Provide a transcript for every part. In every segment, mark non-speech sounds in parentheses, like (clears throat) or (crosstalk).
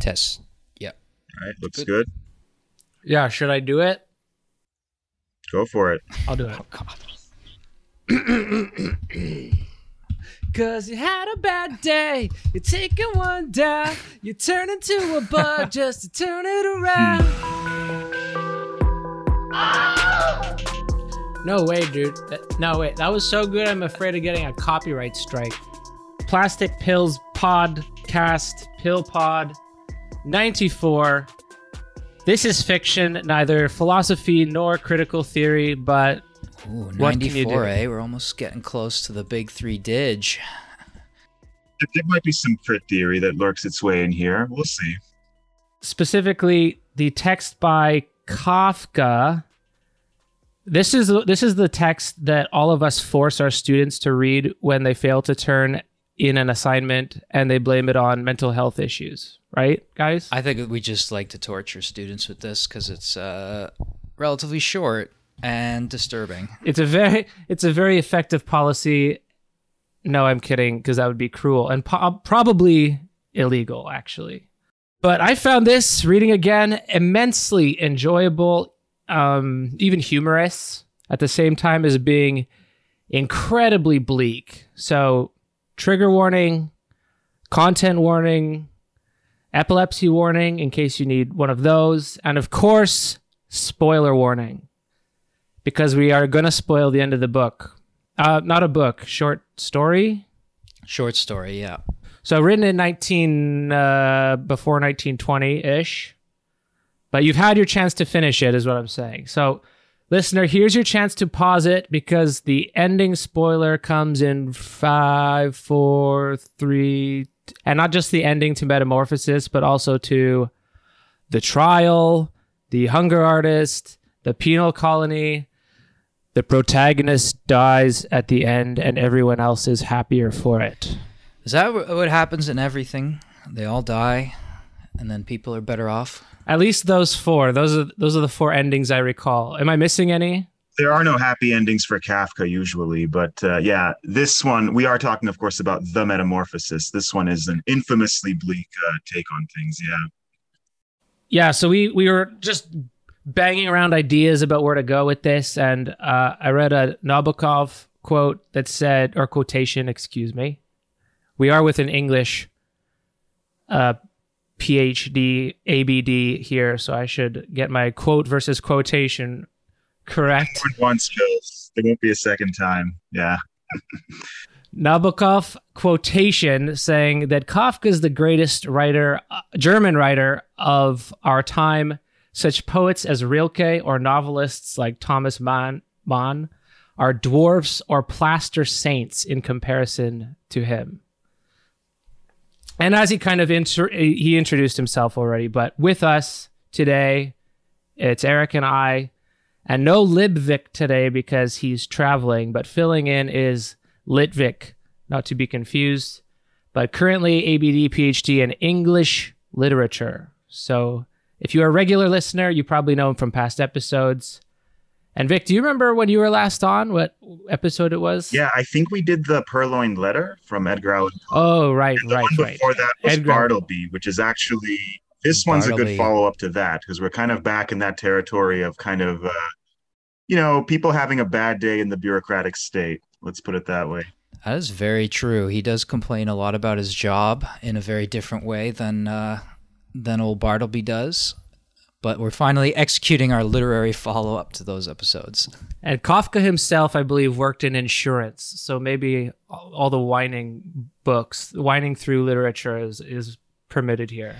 Test. Yep. All right, looks Good. good. Yeah, should I do it? Go for it. I'll do it. Oh God. (clears throat) Cause you had a bad day. You're taking one down. You turn into a bug just to turn it around. No way, dude. That- No way. That was so good. I'm afraid of getting a copyright strike. Plastic Pills Podcast, Pill Pod 94. This is fiction, neither philosophy nor critical theory, but Ooh, What can you 94, do? eh? We're almost getting close to the big three dig. There might be some crit theory that lurks its way in here. We'll see. specifically the text by Kafka. This is this is the text that all of us force our students to read when they fail to turn in an assignment and they blame it on mental health issues, right, guys? I think we just like to torture students with this because it's uh, relatively short and disturbing. It's a very it's a very effective policy. No, I'm kidding because that would be cruel and po- probably illegal actually. But I found this reading again immensely enjoyable, um, even humorous at the same time as being incredibly bleak. So, trigger warning, content warning, epilepsy warning in case you need one of those, and of course, spoiler warning because we are going to spoil the end of the book. Uh, not a book, short story. Short story, yeah. So written in 19 uh, before 1920 ish, but you've had your chance to finish it, is what I'm saying. So, listener, here's your chance to pause it because the ending spoiler comes in five, four, three, and not just the ending to Metamorphosis, but also to the trial, the hunger artist, the penal colony. The protagonist dies at the end, and everyone else is happier for it. Is that what happens in everything? They all die, and then people are better off. At least those four. Those are those are the four endings I recall. Am I missing any? There are no happy endings for Kafka usually, but uh, yeah, this one we are talking, of course, about the Metamorphosis. This one is an infamously bleak uh, take on things. Yeah. Yeah. So we we were just banging around ideas about where to go with this, and uh, I read a Nabokov quote that said, or quotation, excuse me. We are with an English uh, PhD ABD here, so I should get my quote versus quotation correct. Once, Jules. There won't be a second time. Yeah. Nabokov quotation saying that Kafka is the greatest writer, uh, German writer of our time. Such poets as Rilke or novelists like Thomas Mann, Mann are dwarfs or plaster saints in comparison to him. And as he kind of inter- he introduced himself already, but with us today, it's Eric and I, and no Libvik today because he's traveling, but filling in is Litvik, not to be confused, but currently ABD PhD in English literature. So if you're a regular listener, you probably know him from past episodes. And Vic, do you remember when you were last on? What episode it was? Yeah, I think we did the Purloined Letter from Edgar Allan Poe. Oh, right, And the right, one right. before that was Edgar- Bartleby, which is actually this one's a good follow up to that because we're kind of back in that territory of kind of uh, you know people having a bad day in the bureaucratic state. Let's put it that way. That is very true. He does complain a lot about his job in a very different way than uh, than old Bartleby does. But we're finally executing our literary follow up to those episodes. And Kafka himself, I believe, worked in insurance. So maybe all the whining books, whining through literature is, is permitted here.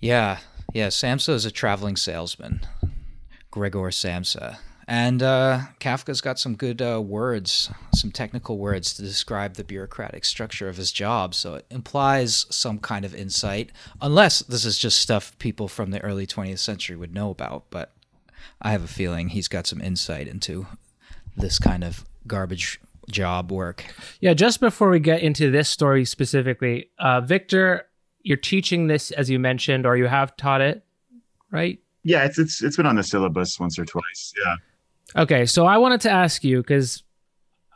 Yeah, yeah. Samsa is a traveling salesman, Gregor Samsa, and uh, Kafka's got some good uh, words, some technical words to describe the bureaucratic structure of his job. So it implies some kind of insight, unless this is just stuff people from the early 20th century would know about. But I have a feeling he's got some insight into this kind of garbage job work. Yeah, just before we get into this story specifically, uh, Victor, you're teaching this as you mentioned, or you have taught it, right? Yeah, it's it's it's been on the syllabus once or twice. Yeah. Okay, so I wanted to ask you because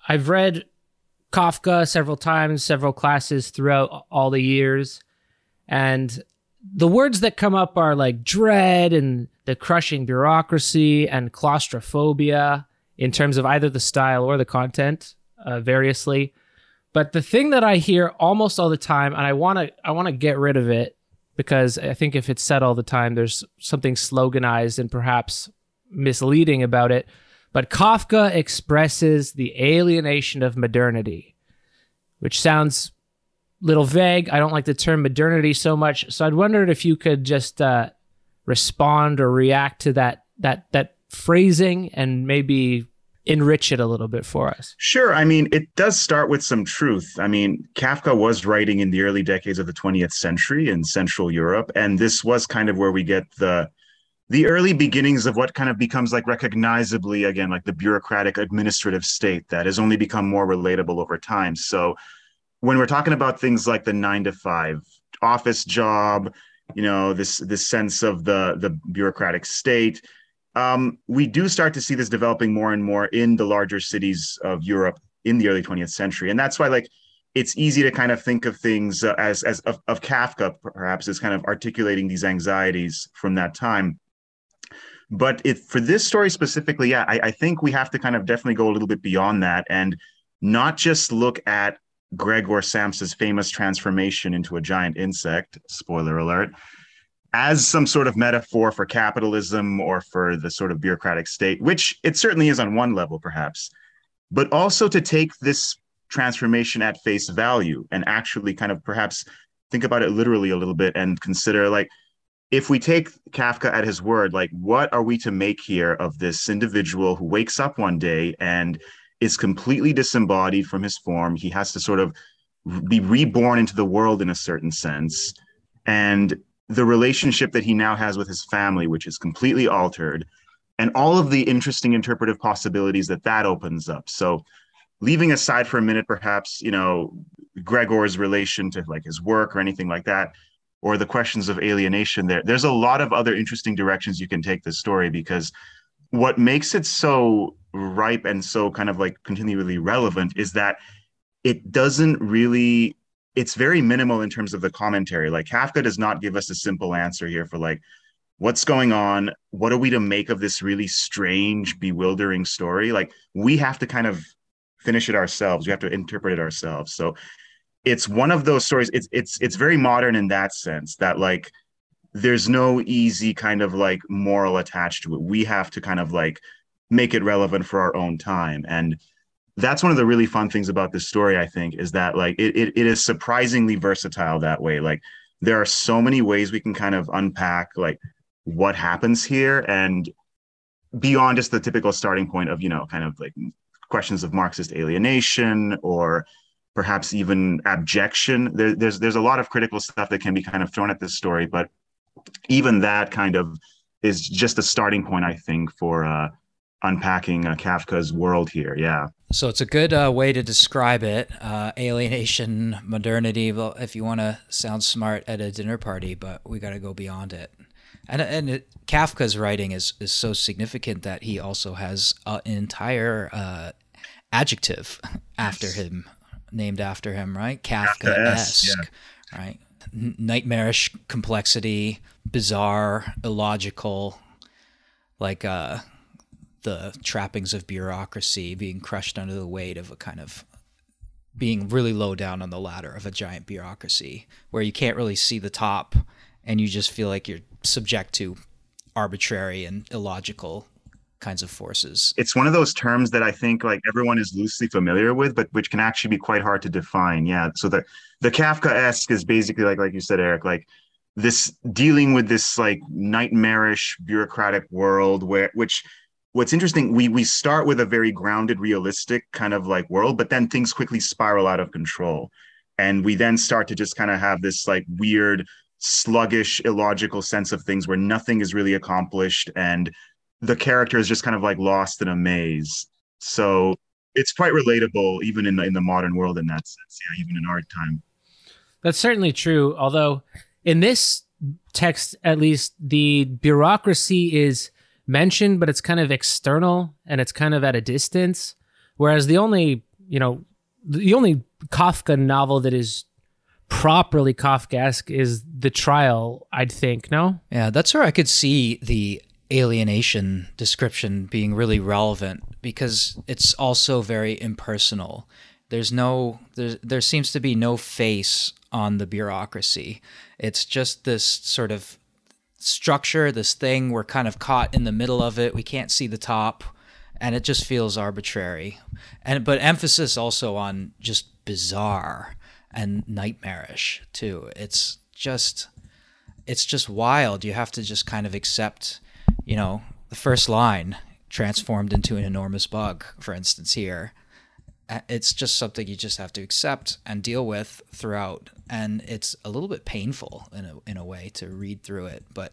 I've read Kafka several times, several classes throughout all the years, and the words that come up are like dread and the crushing bureaucracy and claustrophobia in terms of either the style or the content, uh, variously. But the thing that I hear almost all the time, and I want to I want to get rid of it because I think if it's said all the time, there's something sloganized and perhaps misleading about it. But Kafka expresses the alienation of modernity, which sounds a little vague. I don't like the term modernity so much. So I'd wondered if you could just uh, respond or react to that that that phrasing and maybe enrich it a little bit for us. Sure. I mean, it does start with some truth. I mean, Kafka was writing in the early decades of the 20th century in Central Europe, and this was kind of where we get the the early beginnings of what kind of becomes like recognizably again like the bureaucratic administrative state that has only become more relatable over time. So when we're talking about things like the 9 to 5 office job, you know, this this sense of the the bureaucratic state, um, we do start to see this developing more and more in the larger cities of Europe in the early 20th century, and that's why like it's easy to kind of think of things uh, as as of, of, Kafka perhaps as kind of articulating these anxieties from that time. But it for this story specifically, yeah, I, I think we have to kind of definitely go a little bit beyond that and not just look at Gregor Samsa's famous transformation into a giant insect. Spoiler alert as some sort of metaphor for capitalism or for the sort of bureaucratic state, which it certainly is on one level, perhaps, but also to take this transformation at face value and actually kind of perhaps think about it literally a little bit and consider like, if we take Kafka at his word, like, what are we to make here of this individual who wakes up one day and is completely disembodied from his form? He has to sort of be reborn into the world in a certain sense. And the relationship that he now has with his family, which is completely altered, and all of the interesting interpretive possibilities that that opens up. So, leaving aside for a minute, perhaps, you know, Gregor's relation to like his work or anything like that, or the questions of alienation there, there's a lot of other interesting directions you can take this story because what makes it so ripe and so kind of like continually relevant is that it doesn't really it's very minimal in terms of the commentary. Like Kafka does not give us a simple answer here for like what's going on, what are we to make of this really strange, bewildering story? Like we have to kind of finish it ourselves. We have to interpret it ourselves. So it's one of those stories. It's it's it's very modern in that sense that like there's no easy kind of like moral attached to it. We have to kind of like make it relevant for our own time. And that's one of the really fun things about this story i think is that like it, it, it is surprisingly versatile that way like there are so many ways we can kind of unpack like what happens here and beyond just the typical starting point of you know kind of like questions of marxist alienation or perhaps even abjection there, there's there's a lot of critical stuff that can be kind of thrown at this story but even that kind of is just a starting point i think for uh unpacking uh, Kafka's world here. Yeah. So it's a good uh, way to describe it uh, alienation, modernity. Well, if you want to sound smart at a dinner party, but we got to go beyond it. And, and it, Kafka's writing is, is so significant that he also has an entire uh, adjective (laughs) after him, named after him, right? Kafka esque, yeah. right? nightmarish complexity, bizarre, illogical, like uh the trappings of bureaucracy being crushed under the weight of a kind of being really low down on the ladder of a giant bureaucracy where you can't really see the top and you just feel like you're subject to arbitrary and illogical kinds of forces. It's one of those terms that I think like everyone is loosely familiar with, but which can actually be quite hard to define. Yeah. So the the Kafka-esque is basically like like you said, Eric, like this dealing with this like nightmarish bureaucratic world where which what's interesting we we start with a very grounded realistic kind of like world but then things quickly spiral out of control and we then start to just kind of have this like weird sluggish illogical sense of things where nothing is really accomplished and the character is just kind of like lost in a maze so it's quite relatable even in the, in the modern world in that sense yeah even in our time that's certainly true although in this text at least the bureaucracy is mentioned, but it's kind of external and it's kind of at a distance. Whereas the only, you know, the only Kafka novel that is properly Kafkaesque is the trial, I'd think, no? Yeah, that's where I could see the alienation description being really relevant because it's also very impersonal. There's no there there seems to be no face on the bureaucracy. It's just this sort of structure, this thing we're kind of caught in the middle of it. We can't see the top and it just feels arbitrary. And but emphasis also on just bizarre and nightmarish too. It's just it's just wild. You have to just kind of accept, you know, the first line transformed into an enormous bug, for instance, here. Uh, it's just something you just have to accept and deal with throughout. And it's a little bit painful in a, in a way to read through it. But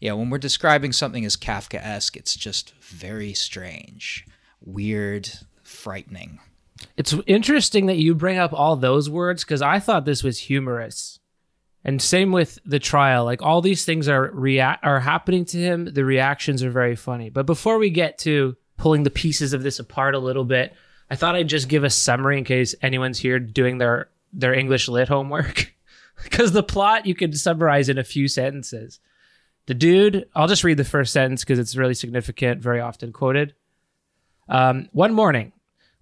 yeah, when we're describing something as Kafkaesque, it's just very strange, weird, frightening. It's interesting that you bring up all those words because I thought this was humorous. And same with the trial. Like all these things are rea- are happening to him. The reactions are very funny. But before we get to pulling the pieces of this apart a little bit, I thought I'd just give a summary in case anyone's here doing their their English lit homework. (laughs) Because the plot you could summarize in a few sentences. The dude, I'll just read the first sentence because it's really significant, very often quoted. Um, one morning,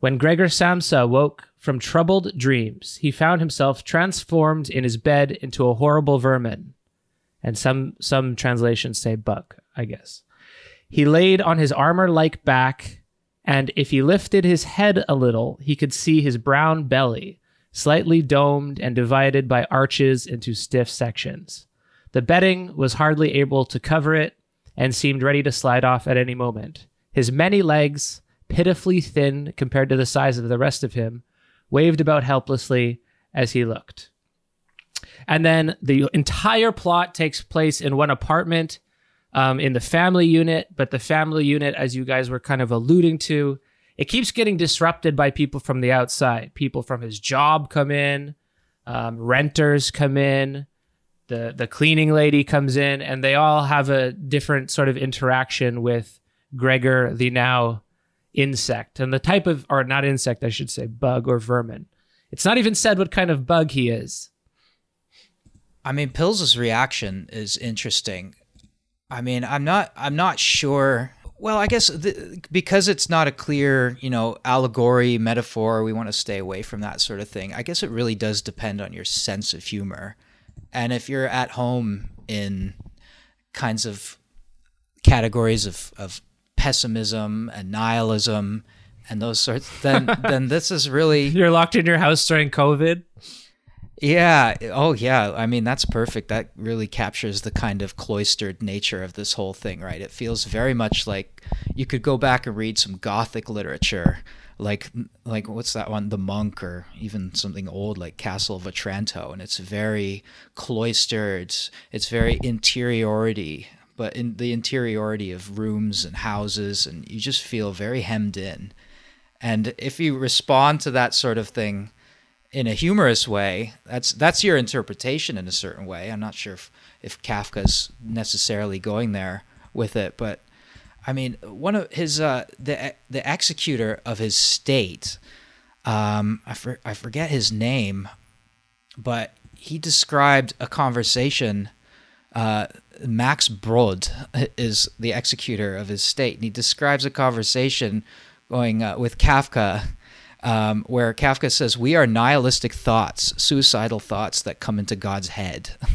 when Gregor Samsa woke from troubled dreams, he found himself transformed in his bed into a horrible vermin. And some some translations say bug, I guess. He laid on his armor-like back, and if he lifted his head a little, he could see his brown belly, slightly domed and divided by arches into stiff sections. The bedding was hardly able to cover it and seemed ready to slide off at any moment. His many legs, pitifully thin compared to the size of the rest of him, waved about helplessly as he looked. And then the entire plot takes place in one apartment um, in the family unit, but the family unit, as you guys were kind of alluding to, it keeps getting disrupted by people from the outside. People from his job come in, um, renters come in, the the cleaning lady comes in, and they all have a different sort of interaction with Gregor, the now insect and the type of or not insect i should say bug or vermin. It's not even said what kind of bug he is. I mean pills's reaction is interesting. I mean i'm not i'm not sure. Well i guess the, because it's not a clear you know allegory metaphor we want to stay away from that sort of thing i guess it really does depend on your sense of humor. And if you're at home in kinds of categories of, of pessimism and nihilism and those sorts, then (laughs) then this is really you're locked in your house during COVID. Yeah. Oh, yeah. I mean, that's perfect. That really captures the kind of cloistered nature of this whole thing, right? It feels very much like you could go back and read some Gothic literature, like like what's that one, The Monk, or even something old like Castle of Otranto, and it's very cloistered. It's very interiority but in the interiority of rooms and houses, and you just feel very hemmed in. And if you respond to that sort of thing in a humorous way, that's that's your interpretation in a certain way. I'm not sure if, if Kafka's necessarily going there with it, but I mean, one of his uh, the the executor of his state, um, I for, I forget his name, but he described a conversation uh, Max Brod is the executor of his state, and he describes a conversation going uh, with Kafka, um, where Kafka says, "We are nihilistic thoughts, suicidal thoughts that come into God's head." (laughs)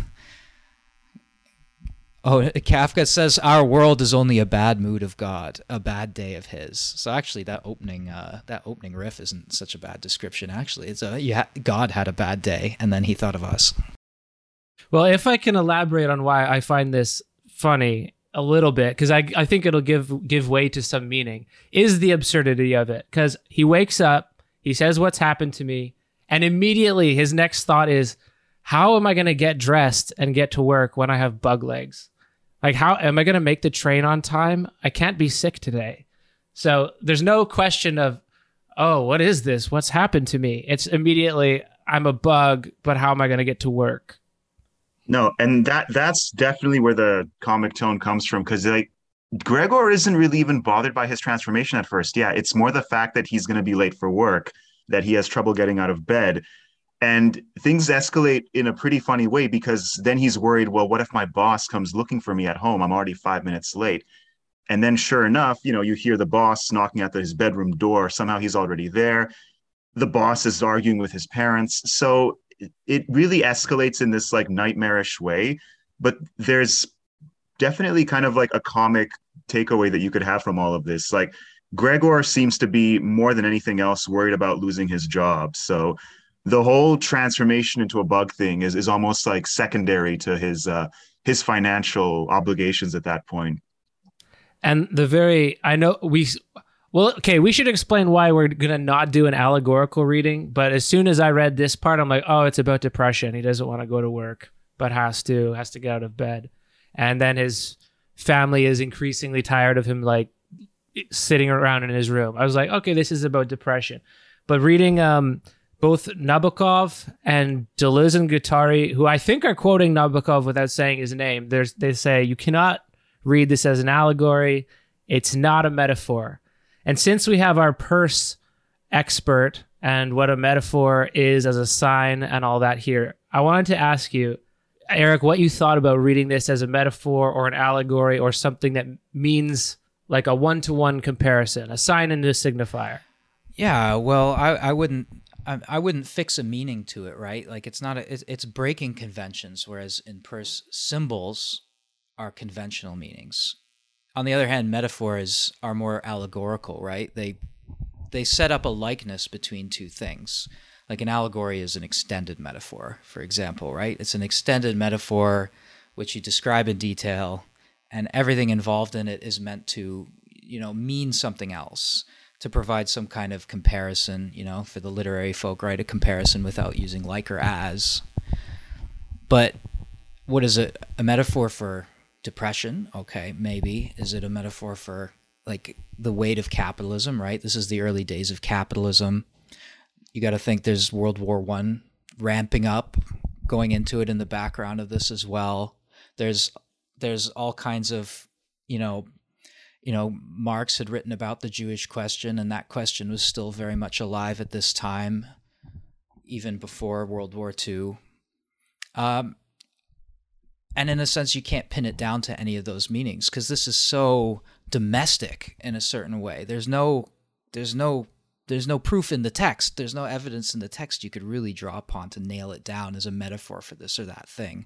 oh, Kafka says, "Our world is only a bad mood of God, a bad day of His." So actually, that opening uh, that opening riff isn't such a bad description. Actually, it's a yeah, God had a bad day, and then He thought of us. Well, if I can elaborate on why I find this funny a little bit, because I, I think it'll give give way to some meaning, is the absurdity of it. Because he wakes up, he says what's happened to me, and immediately his next thought is, how am I going to get dressed and get to work when I have bug legs? Like, how am I going to make the train on time? I can't be sick today. So there's no question of, oh, what is this? What's happened to me? It's immediately, I'm a bug, but how am I going to get to work? No, and that that's definitely where the comic tone comes from because like Gregor isn't really even bothered by his transformation at first. Yeah, it's more the fact that he's going to be late for work, that he has trouble getting out of bed. And things escalate in a pretty funny way because then he's worried, well, what if my boss comes looking for me at home? I'm already five minutes late. And then, sure enough, you know, you hear the boss knocking at his bedroom door. Somehow he's already there. The boss is arguing with his parents. So it really escalates in this like nightmarish way. But there's definitely kind of like a comic takeaway that you could have from all of this. Like, Gregor seems to be more than anything else worried about losing his job. So the whole transformation into a bug thing is is almost like secondary to his uh, his financial obligations at that point. And the very I know we well okay we should explain why we're gonna not do an allegorical reading. But as soon as I read this part, I'm like, oh, it's about depression. He doesn't want to go to work, but has to has to get out of bed, and then his family is increasingly tired of him like sitting around in his room. I was like, okay, this is about depression. But reading um both Nabokov and Deleuze and Guattari, who I think are quoting Nabokov without saying his name, There's, they say you cannot read this as an allegory. It's not a metaphor. And since we have our Peirce expert and what a metaphor is as a sign and all that here, I wanted to ask you, Eric, what you thought about reading this as a metaphor or an allegory or something that means like a one to one comparison, a sign and a signifier. Yeah, well, I, I wouldn't I, wouldn't fix a meaning to it, right? Like it's not a, it's breaking conventions, whereas in Peirce symbols are conventional meanings. On the other hand, metaphors are more allegorical, right? They they set up a likeness between two things. Like an allegory is an extended metaphor, for example, right? It's an extended metaphor which you describe in detail, and everything involved in it is meant to, you know, mean something else to provide some kind of comparison, you know, for the literary folk, right? A comparison without using like or as. But what is it? A metaphor for depression? Okay, maybe. Is it a metaphor for like the weight of capitalism, right? This is the early days of capitalism. You got to think there's World War One ramping up, going into it in the background of this as well. There's there's all kinds of you know you know, Marx had written about the Jewish question, and that question was still very much alive at this time, even before World War II. Um, and in a sense, you can't pin it down to any of those meanings because this is so domestic in a certain way. There's no, there's no, there's no proof in the text. There's no evidence in the text you could really draw upon to nail it down as a metaphor for this or that thing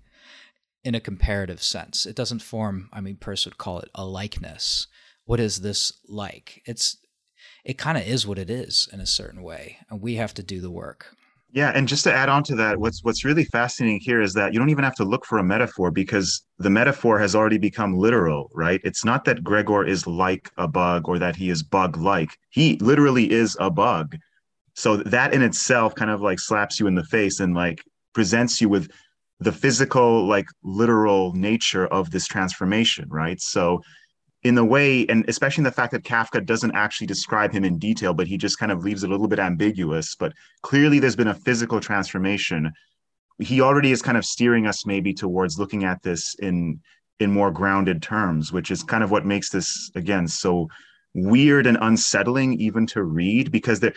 in a comparative sense. It doesn't form, I mean, Peirce would call it a likeness what is this like? It's it kind of is what it is in a certain way, and we have to do the work. Yeah, and just to add on to that, what's what's really fascinating here is that you don't even have to look for a metaphor because the metaphor has already become literal, right? It's not that Gregor is like a bug or that he is bug-like. He literally is a bug. So that in itself kind of like slaps you in the face and like presents you with the physical, like literal nature of this transformation, right? So in the way, and especially in the fact that Kafka doesn't actually describe him in detail, but he just kind of leaves it a little bit ambiguous. But clearly, there's been a physical transformation. He already is kind of steering us maybe towards looking at this in in more grounded terms, which is kind of what makes this again so weird and unsettling even to read because there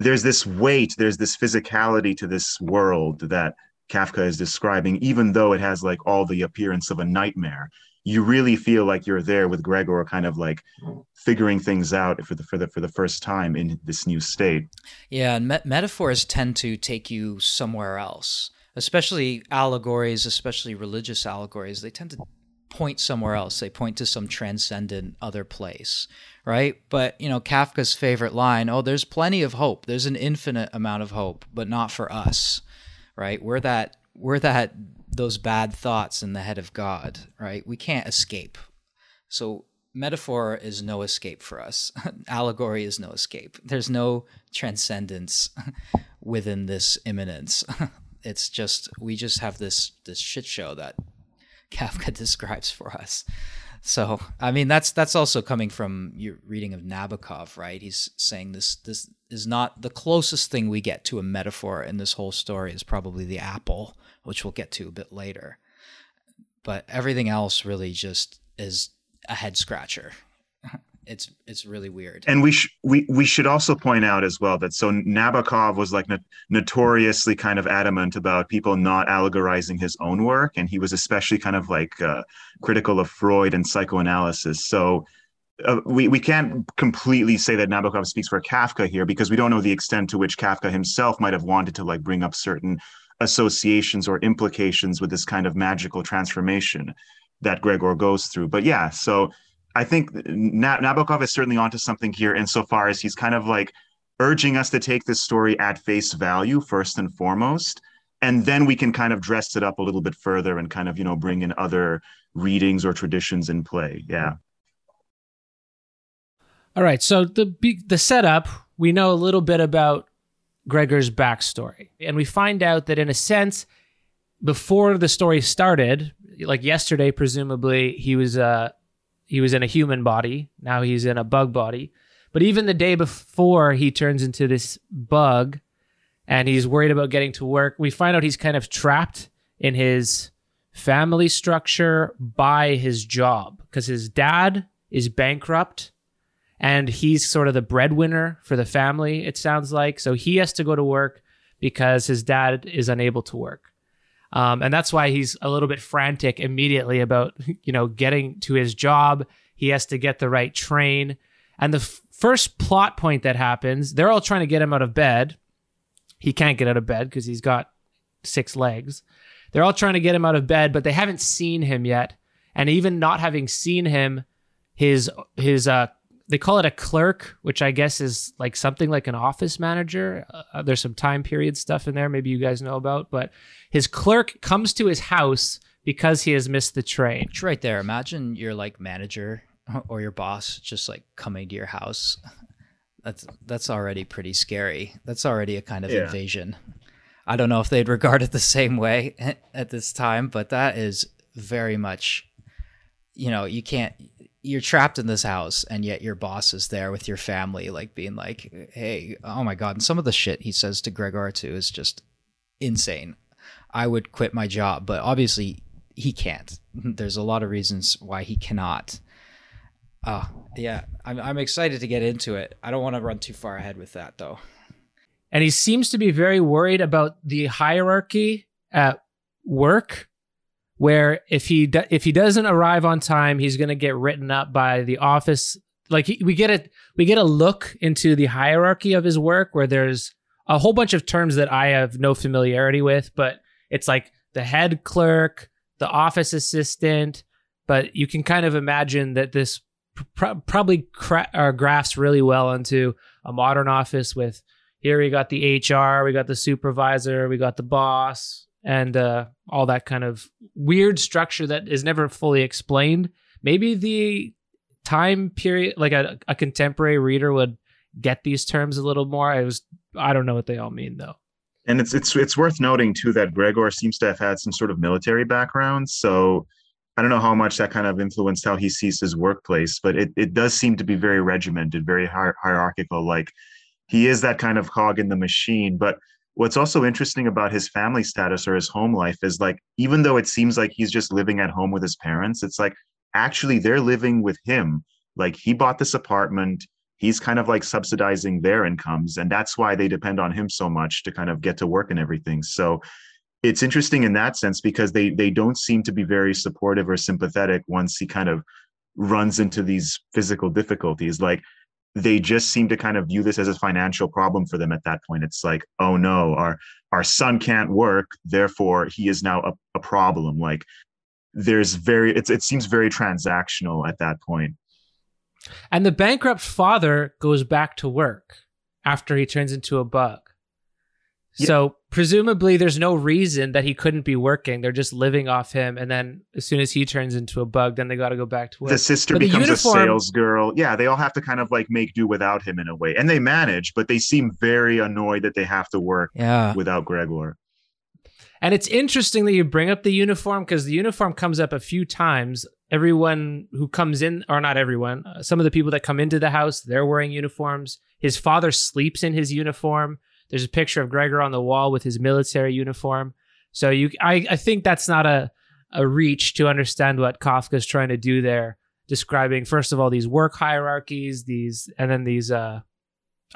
there's this weight, there's this physicality to this world that Kafka is describing, even though it has like all the appearance of a nightmare you really feel like you're there with Gregor, kind of like figuring things out for the for the for the first time in this new state. Yeah, and metaphors tend to take you somewhere else, especially allegories, especially religious allegories. They tend to point somewhere else. They point to some transcendent other place, right? But you know, Kafka's favorite line: "Oh, there's plenty of hope. There's an infinite amount of hope, but not for us." Right? We're that we're that those bad thoughts in the head of God, right? We can't escape. So metaphor is no escape for us. (laughs) Allegory is no escape. There's no transcendence (laughs) within this immanence. (laughs) it's just we just have this this shit show that Kafka describes for us. So I mean that's that's also coming from your reading of Nabokov, right? He's saying this this is not the closest thing we get to a metaphor in this whole story is probably the apple which we'll get to a bit later. But everything else really just is a head scratcher. (laughs) it's it's really weird. And we sh- we we should also point out as well that so Nabokov was like no- notoriously kind of adamant about people not allegorizing his own work, and he was especially kind of like uh, critical of Freud and psychoanalysis. So. Uh, we, we can't completely say that Nabokov speaks for Kafka here because we don't know the extent to which Kafka himself might have wanted to like bring up certain associations or implications with this kind of magical transformation that Gregor goes through. But yeah, so I think Nabokov is certainly onto something here insofar as he's kind of like urging us to take this story at face value first and foremost and then we can kind of dress it up a little bit further and kind of you know bring in other readings or traditions in play yeah all right so the the setup we know a little bit about gregor's backstory and we find out that in a sense before the story started like yesterday presumably he was uh he was in a human body. Now he's in a bug body. But even the day before he turns into this bug and he's worried about getting to work, we find out he's kind of trapped in his family structure by his job because his dad is bankrupt and he's sort of the breadwinner for the family, it sounds like. So he has to go to work because his dad is unable to work. Um, and that's why he's a little bit frantic immediately about, you know, getting to his job. He has to get the right train. And the f- first plot point that happens, they're all trying to get him out of bed. He can't get out of bed because he's got six legs. They're all trying to get him out of bed, but they haven't seen him yet. And even not having seen him, his his uh they call it a clerk, which I guess is like something like an office manager. Uh, there's some time period stuff in there, maybe you guys know about, but his clerk comes to his house because he has missed the train. It's right there. Imagine your like manager (laughs) or your boss just like coming to your house. (laughs) That's that's already pretty scary. That's already a kind of yeah. invasion. I don't know if they'd regard it the same way (laughs) at this time, but that is very much you know, you can't you're trapped in this house and yet your boss is there with your family like being like hey oh my god. And some of the shit he says to gregor too is just insane. I would quit my job but obviously he can't. (laughs) There's a lot of reasons why he cannot. Uh yeah i'm, I'm excited to get into it. I don't want to run too far ahead with that though. And he seems to be very worried about the hierarchy at work where if he do, if he doesn't arrive on time, he's going to get written up by the office. Like we get a we get a look into the hierarchy of his work, where there's a whole bunch of terms that I have no familiarity with, but it's like the head clerk, the office assistant. But you can kind of imagine that this pr- probably cra- uh, graphs really well into a modern office with here we got the HR, we got the supervisor, we got the boss, and uh, all that kind of weird structure that is never fully explained. Maybe the time period, like a, a contemporary reader would get these terms a little more. I was, I don't know what they all mean though. And it's it's it's worth noting too that Gregor seems to have had some sort of military background. So I don't know how much that kind of influenced how he sees his workplace, but it, it does seem to be very regimented, very hier- hierarchical. Like he is that kind of cog in the machine. But what's also interesting about his family status or his home life is like even though it seems like he's just living at home with his parents it's like actually they're living with him. Like he bought this apartment. He's kind of like subsidizing their incomes and that's why they depend on him so much to kind of get to work and everything. So it's interesting in that sense because they they don't seem to be very supportive or sympathetic once he kind of runs into these physical difficulties. Like they just seem to kind of view this as a financial problem for them at that point. It's like, oh no, our our son can't work, therefore he is now a, a problem. Like there's very it seems very transactional at that point. And the bankrupt father goes back to work after he turns into a bug. So presumably there's no reason that he couldn't be working. They're just living off him. And then as soon as he turns into a bug, then they got to go back to work. The sister but becomes the uniform, a sales girl. Yeah, they all have to kind of like make do without him in a way. And they manage, but they seem very annoyed that they have to work yeah. without Gregor. And it's interesting that you bring up the uniform because the uniform comes up a few times. Everyone who comes in, or not everyone, uh, some of the people that come into the house, they're wearing uniforms. His father sleeps in his uniform. There's a picture of Gregor on the wall with his military uniform. So you, I, I think that's not a, a reach to understand what Kafka's trying to do there. describing first of all these work hierarchies, these and then these uh,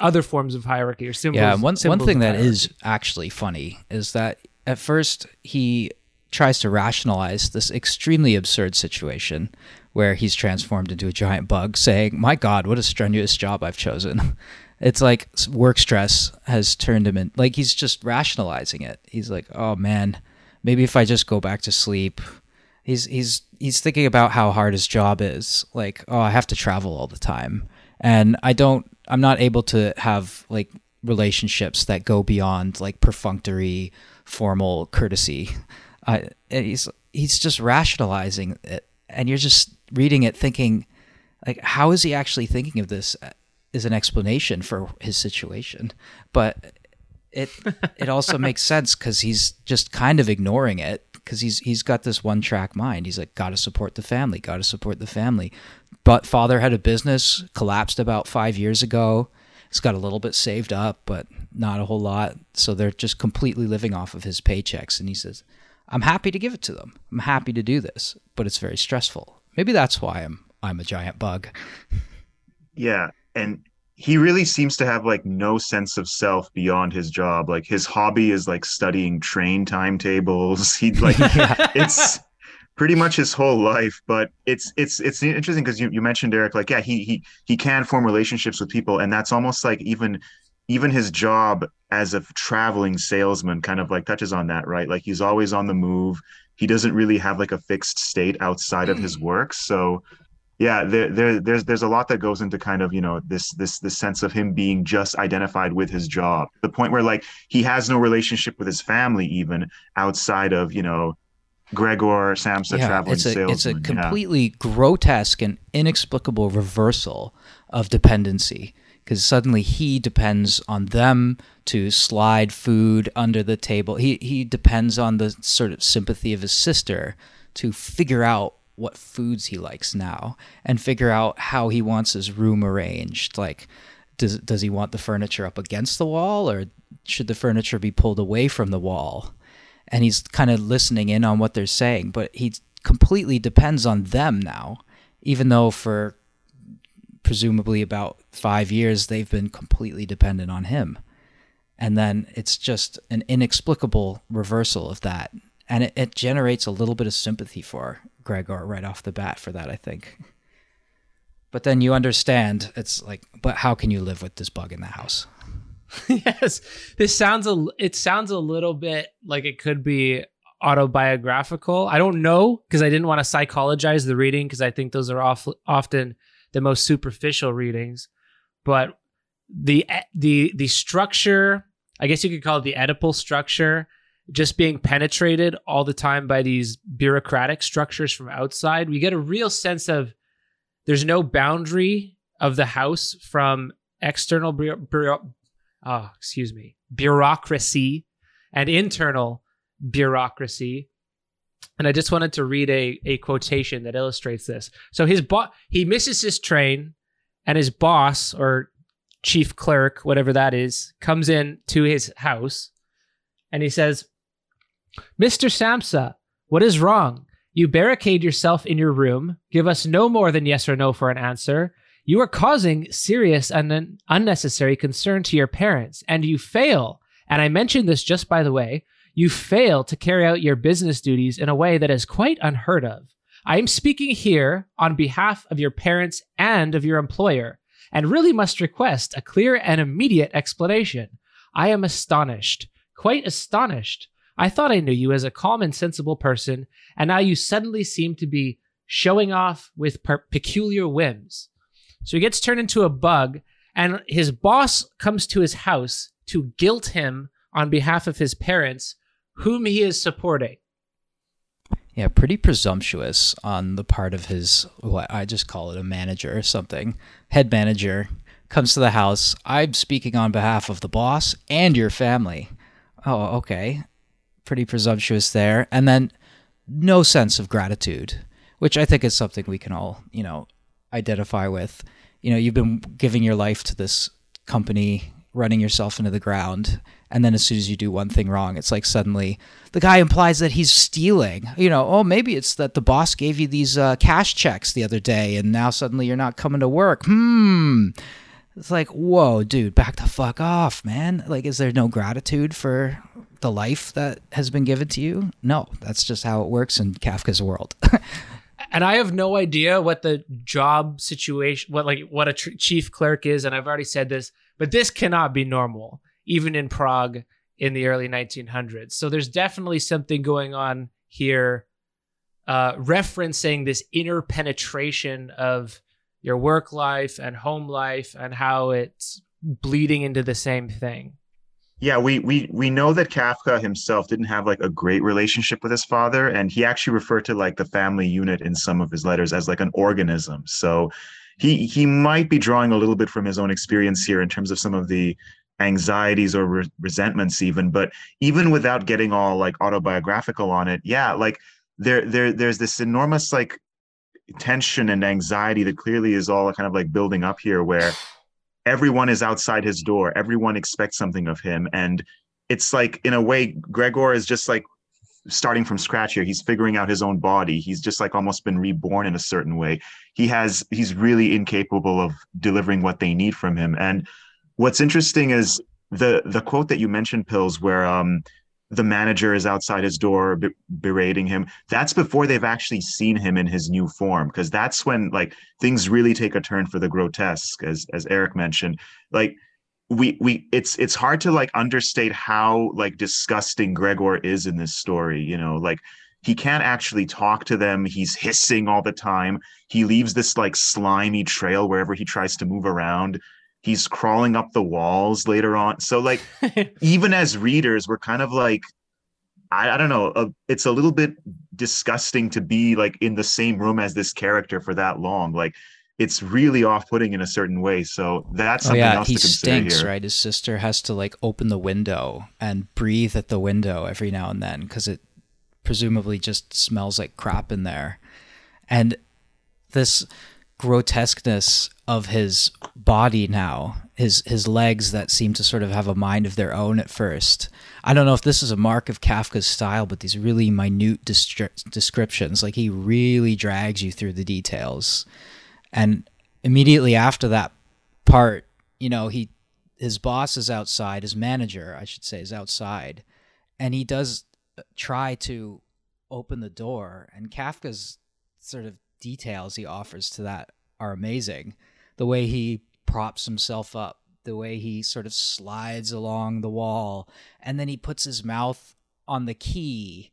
other forms of hierarchy or symbols. Yeah, one one thing that is actually funny is that at first he tries to rationalize this extremely absurd situation where he's transformed into a giant bug, saying, "My God, what a strenuous job I've chosen." (laughs) It's like work stress has turned him in. Like he's just rationalizing it. He's like, "Oh man, maybe if I just go back to sleep." He's he's he's thinking about how hard his job is. Like, oh, I have to travel all the time, and I don't. I'm not able to have like relationships that go beyond like perfunctory, formal courtesy. I he's he's just rationalizing it, and you're just reading it, thinking, like, how is he actually thinking of this as an explanation for his situation? But it it also (laughs) makes sense because he's just kind of ignoring it because he's he's got this one track mind. He's like, got to support the family, got to support the family. But father had a business collapsed about five years ago. He's got a little bit saved up, but not a whole lot. So they're just completely living off of his paychecks. And he says, I'm happy to give it to them. I'm happy to do this, but it's very stressful. Maybe that's why I'm I'm a giant bug. Yeah, and he really seems to have like no sense of self beyond his job. Like his hobby is like studying train timetables. (laughs) He like (laughs) it's pretty much his whole life. But it's it's it's interesting because you, you mentioned Eric, like, yeah, he he he can form relationships with people, and that's almost like even even his job as a traveling salesman kind of like touches on that, right? Like he's always on the move. He doesn't really have like a fixed state outside of his mm. work. So yeah there, there there's there's a lot that goes into kind of you know this this this sense of him being just identified with his job the point where like he has no relationship with his family even outside of you know gregor samsa traveling it's a salesman it's a yeah. completely grotesque and inexplicable reversal of dependency because suddenly he depends on them to slide food under the table. He he depends on the sort of sympathy of his sister to figure out what foods he likes now and figure out how he wants his room arranged. Like, does does he want the furniture up against the wall or should the furniture be pulled away from the wall? And he's kind of listening in on what they're saying, but he completely depends on them now, even though for presumably about five years they've been completely dependent on him. And then it's just an inexplicable reversal of that. And it, it generates a little bit of sympathy for Gregor right off the bat for that, I think. But then you understand it's like, but how can you live with this bug in the house? (laughs) yes, this sounds a it sounds a little bit like it could be autobiographical. I don't know because I didn't want to psychologize the reading because I think those are off, often the most superficial readings. But the the the structure, I guess you could call it the Oedipal structure, just being penetrated all the time by these bureaucratic structures from outside. We get a real sense of there's no boundary of the house from external bureau, bureau, oh, excuse me, bureaucracy and internal bureaucracy. And I just wanted to read a, a quotation that illustrates this. So his bo- he misses his train, and his boss or chief clerk, whatever that is, comes in to his house, and he says, "Mr. Samsa, what is wrong? You barricade yourself in your room, give us no more than yes or no for an answer. You are causing serious and un- unnecessary concern to your parents, and you fail. And I mention this just by the way, you fail to carry out your business duties in a way that is quite unheard of. I am speaking here on behalf of your parents and of your employer, and really must request a clear and immediate explanation. I am astonished, quite astonished. I thought I knew you as a calm and sensible person, and now you suddenly seem to be showing off with per- peculiar whims. So he gets turned into a bug, and his boss comes to his house to guilt him on behalf of his parents, whom he is supporting. Yeah, pretty presumptuous on the part of his, what I just call it a manager or something. Head manager comes to the house. I'm speaking on behalf of the boss and your family. Oh, okay. Pretty presumptuous there. And then no sense of gratitude, which I think is something we can all, you know, identify with. You know, you've been giving your life to this company, running yourself into the ground, And then as soon as you do one thing wrong, it's like suddenly the guy implies that he's stealing. You know, oh, maybe it's that the boss gave you these uh, cash checks the other day and now suddenly you're not coming to work. Hmm. It's like, whoa, dude, back the fuck off, man. Like, is there no gratitude for the life that has been given to you? No, that's just how it works in Kafka's world. (laughs) and I have no idea what the job situation, what like what a tr- chief clerk is, and I've already said this, but this cannot be normal, even in Prague in the early 1900s. So there's definitely something going on here, uh, referencing this inner penetration of your work life and home life and how it's bleeding into the same thing. Yeah, we we we know that Kafka himself didn't have like a great relationship with his father, and he actually referred to like the family unit in some of his letters as like an organism. So he he might be drawing a little bit from his own experience here in terms of some of the anxieties or re- resentments even but even without getting all like autobiographical on it yeah like there there there's this enormous like tension and anxiety that clearly is all kind of like building up here where everyone is outside his door. Everyone expects something of him. And it's like in a way gregor is just like starting from scratch here. He's figuring out his own body. He's just like almost been reborn in a certain way. He has he's really incapable of delivering what they need from him. And what's interesting is the the quote that you mentioned pills where um the manager is outside his door berating him. That's before they've actually seen him in his new form because that's when like things really take a turn for the grotesque as as eric mentioned. Like we we it's it's hard to like understate how like disgusting gregor is in this story you know? Like he can't actually talk to them. He's hissing all the time. He leaves this like slimy trail wherever he tries to move around he's crawling up the walls later on so like (laughs) even as readers we're kind of like i, I don't know uh, it's a little bit disgusting to be like in the same room as this character for that long like it's really off-putting in a certain way so that's oh something yeah, else he to consider stinks, here right? His sister has to like open the window and breathe at the window every now and then because it presumably just smells like crap in there. And this grotesqueness of his body now, his his legs that seem to sort of have a mind of their own at first. I don't know if this is a mark of Kafka's style, but these really minute destri- descriptions, like he really drags you through the details. And immediately after that part, you know, he his boss is outside, his manager, I should say, is outside, and he does uh, try to open the door, and Kafka's sort of details he offers to that are amazing. The way he props himself up, the way he sort of slides along the wall, and then he puts his mouth on the key,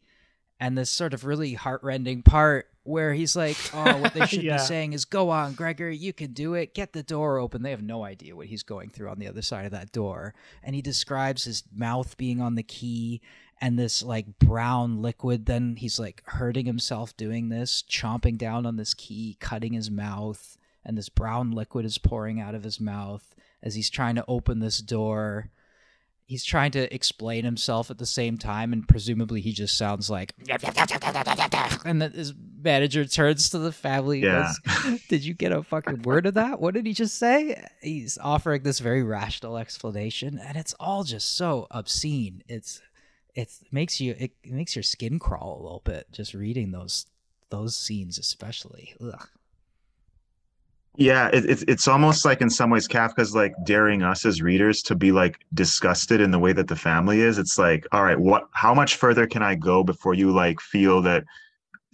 and this sort of really heartrending part where he's like, "Oh, what they (laughs) should Yeah. be saying is, go on, Gregor, you can do it. Get the door open." They have no idea what he's going through on the other side of that door, and he describes his mouth being on the key and this like brown liquid. Then he's like hurting himself doing this, chomping down on this key, cutting his mouth, and this brown liquid is pouring out of his mouth as he's trying to open this door. He's trying to explain himself at the same time, and presumably he just sounds like. (laughs) And then his manager turns to the family. and Yeah. goes, (laughs) Did you get a fucking word of that? What did he just say? He's offering this very rational explanation, and it's all just so obscene. It's it makes you it, it makes your skin crawl a little bit just reading those those scenes, especially. Ugh. Yeah, it, it's it's almost like in some ways Kafka's like daring us as readers to be like disgusted in the way that the family is. It's like, all right, what? How much further can I go before you like feel that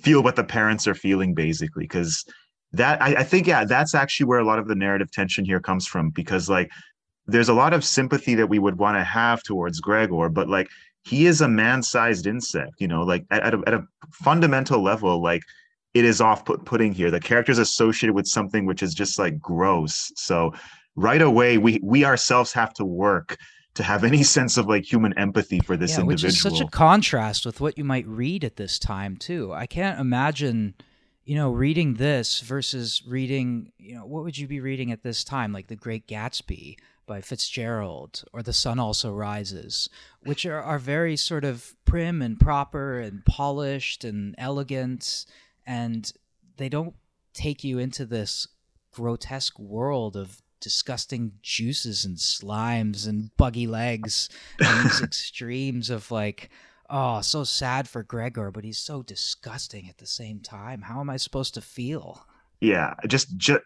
feel what the parents are feeling, basically? Because that I, I think yeah, that's actually where a lot of the narrative tension here comes from. Because like, there's a lot of sympathy that we would want to have towards Gregor, but like he is a man-sized insect. You know, like at, at a, at a fundamental level, like it is off put putting here. The character's associated with something which is just like gross. So right away, we we ourselves have to work to have any (laughs) sense of like human empathy for this yeah, which individual. is such a contrast with what you might read at this time too. I can't imagine, you know, reading this versus reading, you know, what would you be reading at this time, like The Great Gatsby by Fitzgerald or The Sun Also Rises, which are, are very sort of prim and proper and polished and elegant, and they don't take you into this grotesque world of disgusting juices and slimes and buggy legs and these (laughs) extremes of like oh so sad for gregor but he's so disgusting at the same time. How am i supposed to feel? Yeah just just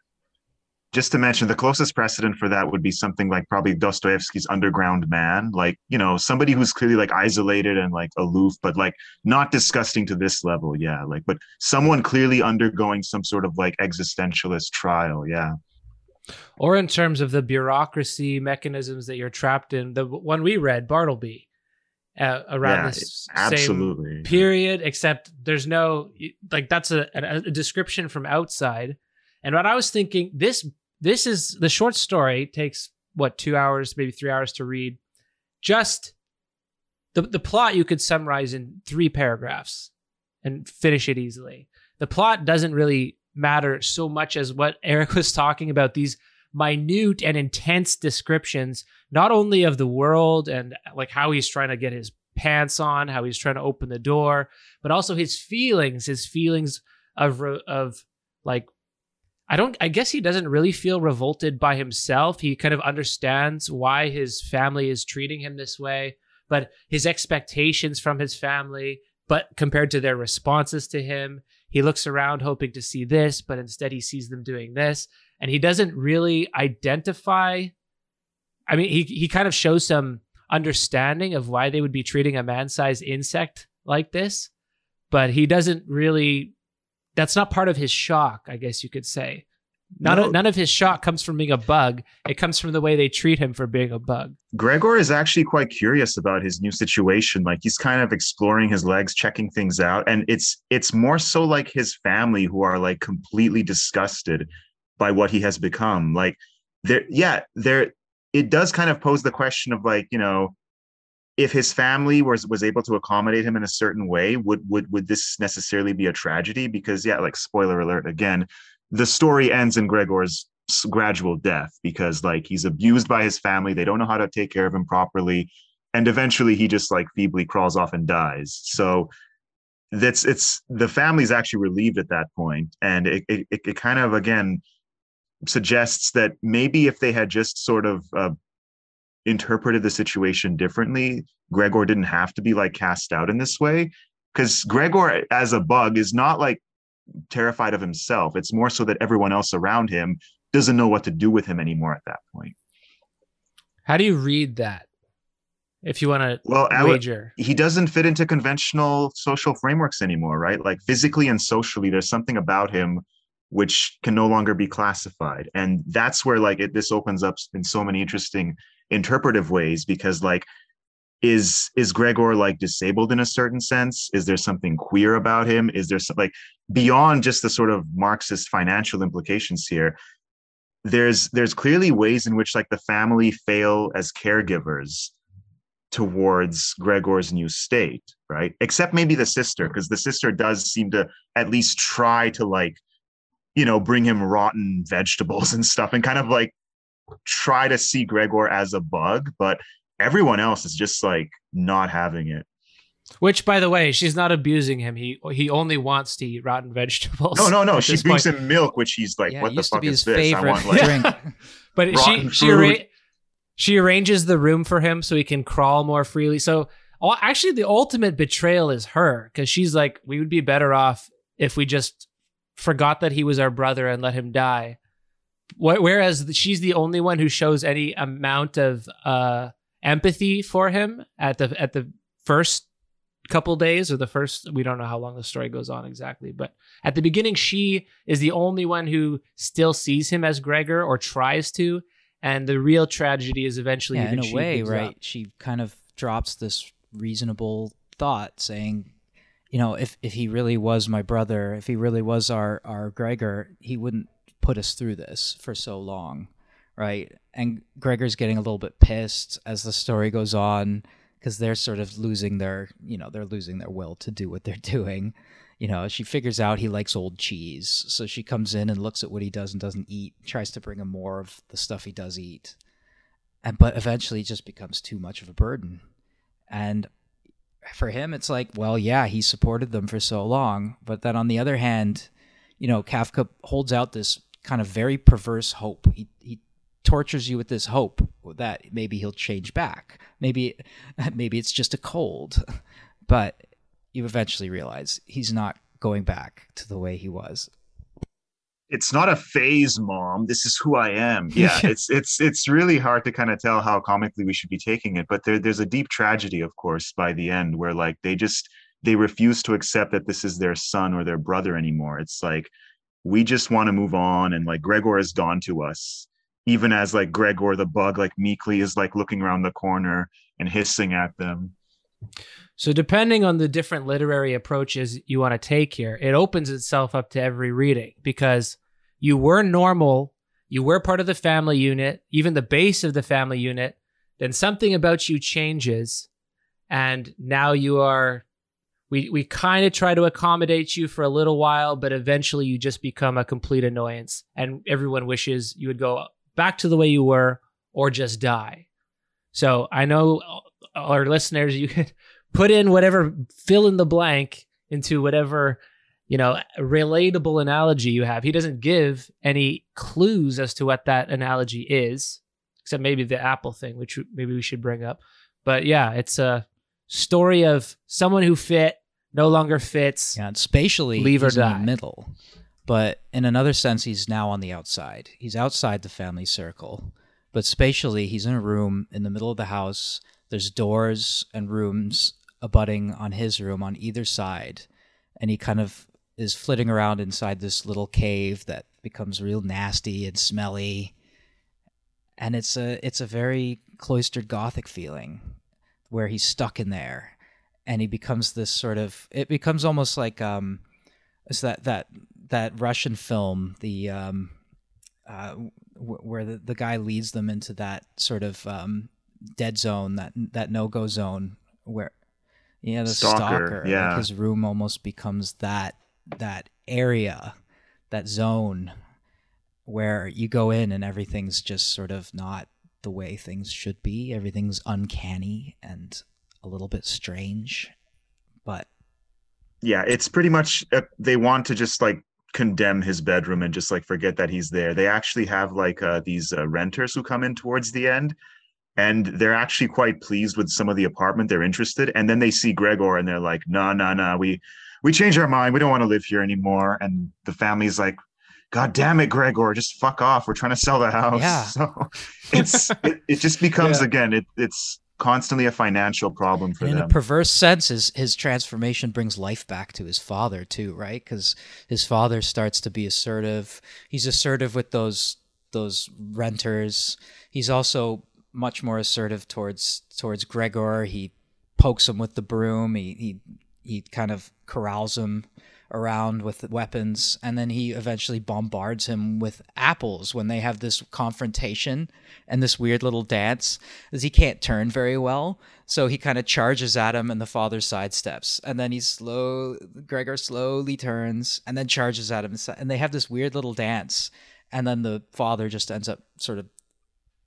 just to mention the closest precedent for that would be something like probably Dostoevsky's Underground Man, like you know somebody who's clearly like isolated and like aloof, but like not disgusting to this level, yeah. Like, but someone clearly undergoing some sort of like existentialist trial, yeah. Or in terms of the bureaucracy mechanisms that you're trapped in, the one we read, Bartleby, uh, around Yeah, this absolutely. same period, except there's no like that's a, a, a description from outside. And what I was thinking, this this is the short story takes what two hours, maybe three hours to read. Just the the plot you could summarize in three paragraphs and finish it easily. The plot doesn't really matter so much as what Eric (laughs) was talking about these minute and intense descriptions not only of the world and like how he's trying to get his pants on, how he's trying to open the door, but also his feelings, his feelings of of like I don't I guess he doesn't really feel revolted by himself. He kind of understands why his family is treating him this way, but his expectations from his family, but compared to their responses to him, he looks around hoping to see this, but instead he sees them doing this, and he doesn't really identify I mean, he he kind of shows some understanding of why they would be treating a man-sized insect like this, but he doesn't really that's not part of his shock, I guess you could say. None, No. of, none of his shock comes from being a bug. It comes from the way they treat him for being a bug. Gregor is actually quite curious about his new situation. Like he's kind of exploring his legs, checking things out, and it's it's more so like his family who are like completely disgusted by what he has become. Like there, yeah, there. It does kind of pose the question of like you know, if his family was was able to accommodate him in a certain way, would would would this necessarily be a tragedy? Because yeah, like spoiler alert again, the story ends in Gregor's gradual death because like he's abused by his family. They don't know how to take care of him properly. And eventually he just like feebly crawls off and dies. So that's it's the family's actually relieved at that point. And it it, it, kind of again suggests that maybe if they had just sort of uh, interpreted the situation differently gregor didn't have to be like cast out in this way because gregor as a bug is not like terrified of himself it's more so that everyone else around him doesn't know what to do with him anymore at that point How do you read that? If you want to well would- wager. he doesn't fit into conventional social frameworks anymore right like physically and socially there's something about him which can no longer be classified and that's where like it, this opens up in so many interesting interpretive ways because like is is gregor like disabled in a certain sense is there something queer about him is there some like beyond just the sort of marxist financial implications here there's there's clearly ways in which like the family fail as caregivers towards Gregor's new state, right? Except maybe the sister, because the sister does seem to at least try to like, you know, bring him rotten vegetables and stuff and kind of like try to see Gregor as a bug, but everyone else is just like not having it. Which, by the way, she's not abusing him. He he only wants to eat rotten vegetables. No, no, no. She this brings point. him milk, which he's like, yeah, what the fuck be is his this? I want like drink (laughs) But she she arra- she arranges the room for him so he can crawl more freely. So actually, the ultimate betrayal is her because she's like, we would be better off if we just forgot that he was our brother and let him die. Wh- Whereas she's the only one who shows any amount of uh, empathy for him at the at the first couple days or the first we don't know how long the story goes on exactly but at the beginning she is the only one who still sees him as gregor or tries to and the real tragedy is eventually yeah, in a she way, right? up. She kind of drops this reasonable thought saying, you know, if if he really was my brother, if he really was our our Gregor, he wouldn't put us through this for so long, right? And Gregor's getting a little bit pissed as the story goes on because they're sort of losing their, you know, they're losing their will to do what they're (laughs) doing. You know, she figures out he likes old cheese, so she comes in and looks at what he does and doesn't eat, tries to bring him more of the stuff he does eat and but eventually it just becomes too much of a burden and for him it's like well yeah he supported them for so long but then on the other hand you know kafka holds out this kind of very perverse hope he, he tortures you with this hope that maybe he'll change back. Maybe (laughs) maybe it's just a cold. (laughs) But you eventually realize he's not going back to the way he was. It's not a phase, mom. This is who I am. (laughs) Yeah, it's it's it's really hard to kind of tell how comically we should be taking it, but there, there's a deep tragedy, of course, by the end where like they just they refuse to accept that this is their son or their brother anymore. It's like we just want to move on, and like Gregor is gone to us, even as like Gregor the bug like meekly is like looking around the corner and hissing at them. So, depending on the different literary approaches you want to take here, it opens itself up to every reading because you were normal, you were part of the family unit, even the base of the family unit. Then something about you changes, and now you are. We, we kind of try to accommodate you for a little while, but eventually you just become a complete annoyance. And everyone wishes you would go back to the way you were or just die. So I know uh, our listeners, you could (laughs) put in whatever fill in the blank into whatever you know relatable analogy you have he doesn't give any clues as to what that analogy is except maybe the apple thing which maybe we should bring up but yeah it's a story of someone who fit no longer fits yeah and spatially leave or die. in the middle. But in another sense he's now on the outside. He's outside the family circle. But spatially he's in a room in the middle of the house. There's doors and rooms abutting on his room on either side, and he kind of is flitting around inside this little cave that becomes real nasty and smelly. And it's a it's a very cloistered gothic feeling where he's stuck in there and he becomes this sort of it becomes almost like um it's that that that Russian film the um uh w- where the, the guy leads them into that sort of um dead zone that that no go zone where yeah, the stalker. stalker yeah, like his room almost becomes that that area, that zone where you go in and everything's just sort of not the way things should be. Everything's uncanny and a little bit strange, but yeah, it's pretty much uh, they want to just like condemn his bedroom and just like forget that he's there. They actually have like uh, these uh, renters who come in towards the end and they're actually quite pleased with some of the apartment they're interested and then they see gregor and they're like no no no we we changed our mind we don't want to live here anymore and the family's like god damn it gregor just fuck off we're trying to sell the house yeah. (laughs) so it's it, it just becomes (laughs) yeah. again it, it's constantly a financial problem for in them. In a perverse sense, his, his transformation brings life back to his father too, right? Because his father starts to be assertive. He's assertive with those those renters. He's also much more assertive towards towards Gregor. He pokes him with the broom. He he he kind of corrals him around with weapons and then he eventually bombards him with apples when they have this confrontation and this weird little dance as he can't turn very well. So he kind of charges at him and the father sidesteps and then he slow gregor slowly turns and then charges at him and they have this weird little dance and then the father just ends up sort of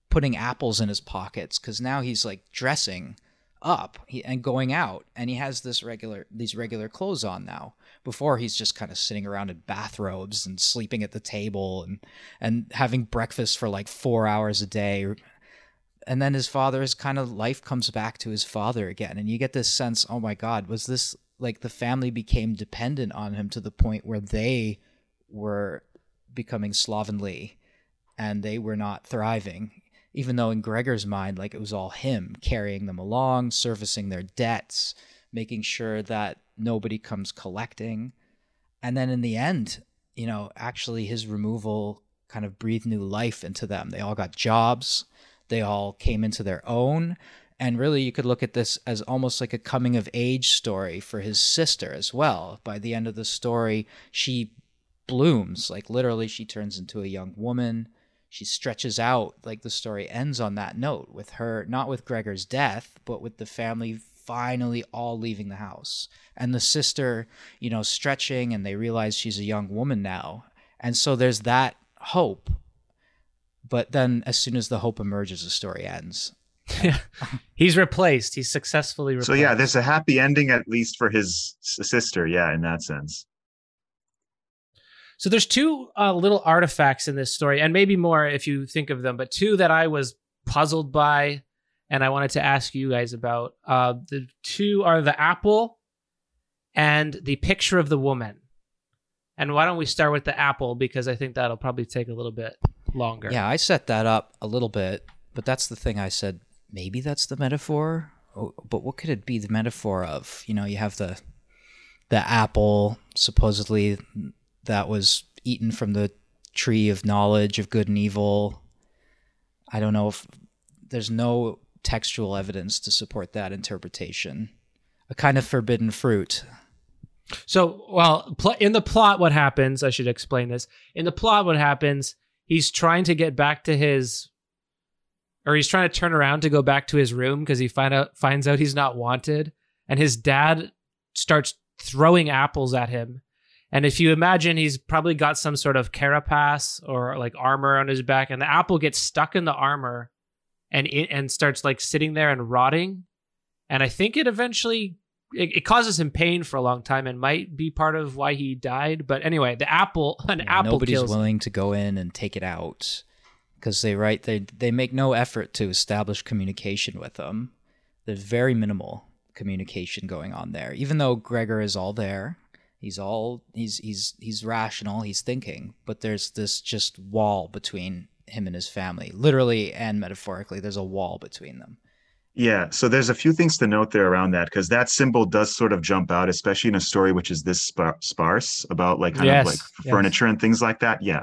putting apples in his pockets because now he's like dressing up and going out and he has this regular these regular clothes on now before he's just kind of sitting around in bathrobes and sleeping at the table and and having breakfast for like 4 hours a day. And then his father's kind of life comes back to his father again and you get this sense oh my god was this like the family became dependent on him to the point where they were becoming slovenly and they were not thriving. Even though in Gregor's mind, like it was all him carrying them along, servicing their debts, making sure that nobody comes collecting. And then in the end, you know, actually his removal kind of breathed new life into them. They all got jobs, they all came into their own. And really, you could look at this as almost like a coming of age story for his sister as well. By the end of the story, she blooms. Like, literally, she turns into a young woman she stretches out like the story ends on that note with her not with Gregor's death but with the family finally all leaving the house. And the sister you know stretching and they realize she's a young woman now. And so there's that hope. But then as soon as the hope emerges the story ends. (laughs) Yeah. he's replaced. He's successfully replaced so yeah there's a happy ending at least for his sister yeah in that sense. So there's two uh, little artifacts in this story, and maybe more if you think of them, but two that I was puzzled by, and I wanted to ask you guys about. Uh, the two are the apple and the picture of the woman. And why don't we start with the apple because I think that'll probably take a little bit longer. Yeah, I set that up a little bit, but that's the thing I said. Maybe that's the metaphor. Oh, but what could it be the metaphor of? You know, you have the the apple supposedly that was eaten from the tree of knowledge of good and evil. I don't know if there's no textual evidence to support that interpretation. A kind of forbidden fruit. So, well, pl- in the plot, what happens? I should explain this. In the plot, what happens? He's trying to get back to his, or he's trying to turn around to go back to his room because he find out finds out he's not wanted, and his dad starts throwing apples at him. And if you imagine, he's probably got some sort of carapace or like armor on his back, and the apple gets stuck in the armor, and it, and starts like sitting there and rotting. And I think it eventually it, it, causes him pain for a long time and might be part of why he died. But anyway, the apple, (laughs) an yeah, apple, nobody's kills willing to go in and take it out because they write they they make no effort to establish communication with them. There's very minimal communication going on there, even though Gregor is all there. He's all he's he's he's rational. He's thinking, but there's this just wall between him and his family, literally and metaphorically. There's a wall between them. Yeah, so there's a few things to note there around that because that symbol does sort of jump out, especially in a story which is this sparse about like kind yes, of like yes. furniture and things like that. Yeah.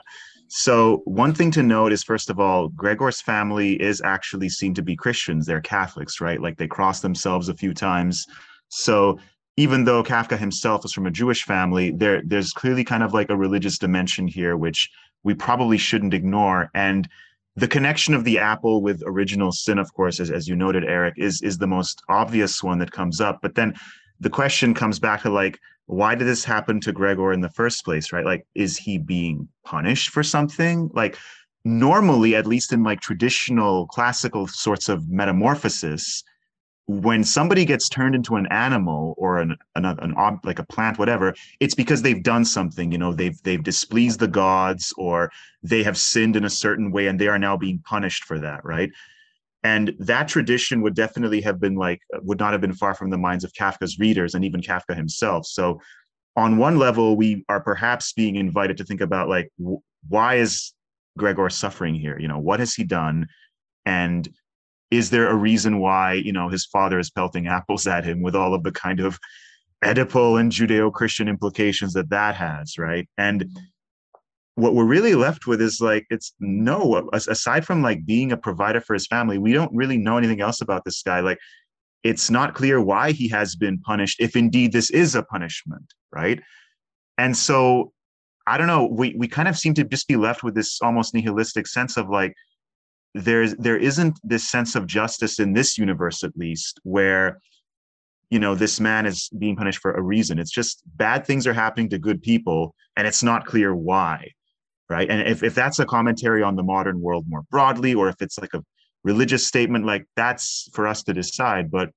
So one thing to note is first of all, Gregor's family is actually seen to be Christians. They're Catholics, right? Like they cross themselves a few times. So even though Kafka himself is from a Jewish family, there there's clearly kind of like a religious dimension here, which we probably shouldn't ignore. And the connection of the apple with original sin, of course, as, as you noted, Eric, is is the most obvious one that comes up. But then the question comes back to like, why did this happen to Gregor in the first place, right? Like, is he being punished for something? Like, normally, at least in like traditional classical sorts of metamorphosis, when somebody gets turned into an animal or an an, an ob, like a plant whatever it's because they've done something you know they've they've displeased the gods or they have sinned in a certain way and they are now being punished for that right? And that tradition would definitely have been like would not have been far from the minds of kafka's readers and even kafka himself. So on one level we are perhaps being invited to think about like why is gregor suffering here? You know what has he done? And is there a reason why you know his father is pelting apples at him with all of the kind of Oedipal and Judeo-Christian implications that that has, right? And what we're really left with is like it's no aside from like being a provider for his family we don't really know anything else about this guy like it's not clear why he has been punished if indeed this is a punishment right and so i don't know we we kind of seem to just be left with this almost nihilistic sense of like there's there isn't this sense of justice in this universe at least where you know this man is being punished for a reason. It's just bad things are happening to good people and it's not clear why right? And if, if that's a commentary on the modern world more broadly or if it's like a religious statement like that's for us to decide but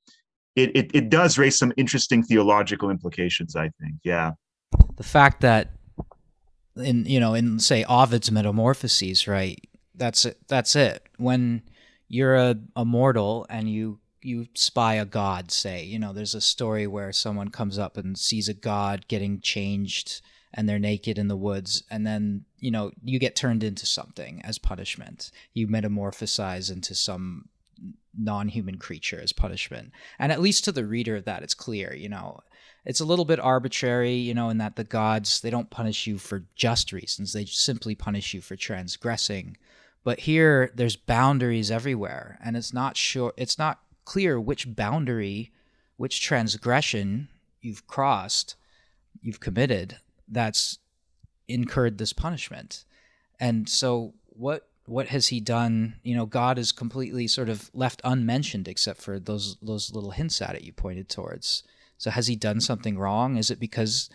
it, it, it does raise some interesting theological implications i think yeah. The fact that in you know in say ovid's metamorphoses right that's it. That's it. When you're a, a mortal and you you spy a god, say, you know, there's a story where someone comes up and sees a god getting changed and they're naked in the woods and then you know you get turned into something as punishment you metamorphosize into some non-human creature as punishment and at least to the reader of that it's clear you know it's a little bit arbitrary you know in that the gods they don't punish you for just reasons they simply punish you for transgressing but here there's boundaries everywhere and it's not sure it's not clear which boundary, which transgression you've crossed, you've committed that's incurred this punishment. And so what what has he done? You know, God is completely sort of left unmentioned except for those those little hints at it you pointed towards. So has he done something wrong? Is it because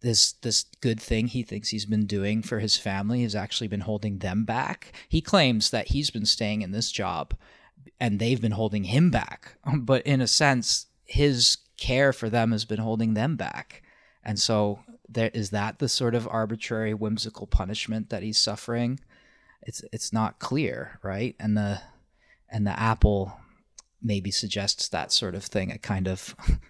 this this good thing he thinks he's been doing for his family has actually been holding them back. He claims that he's been staying in this job and they've been holding him back. (laughs) But in a sense, his care for them has been holding them back. And so there is that the sort of arbitrary whimsical punishment that he's suffering it's it's not clear right and the and the apple maybe suggests that sort of thing a kind of (laughs)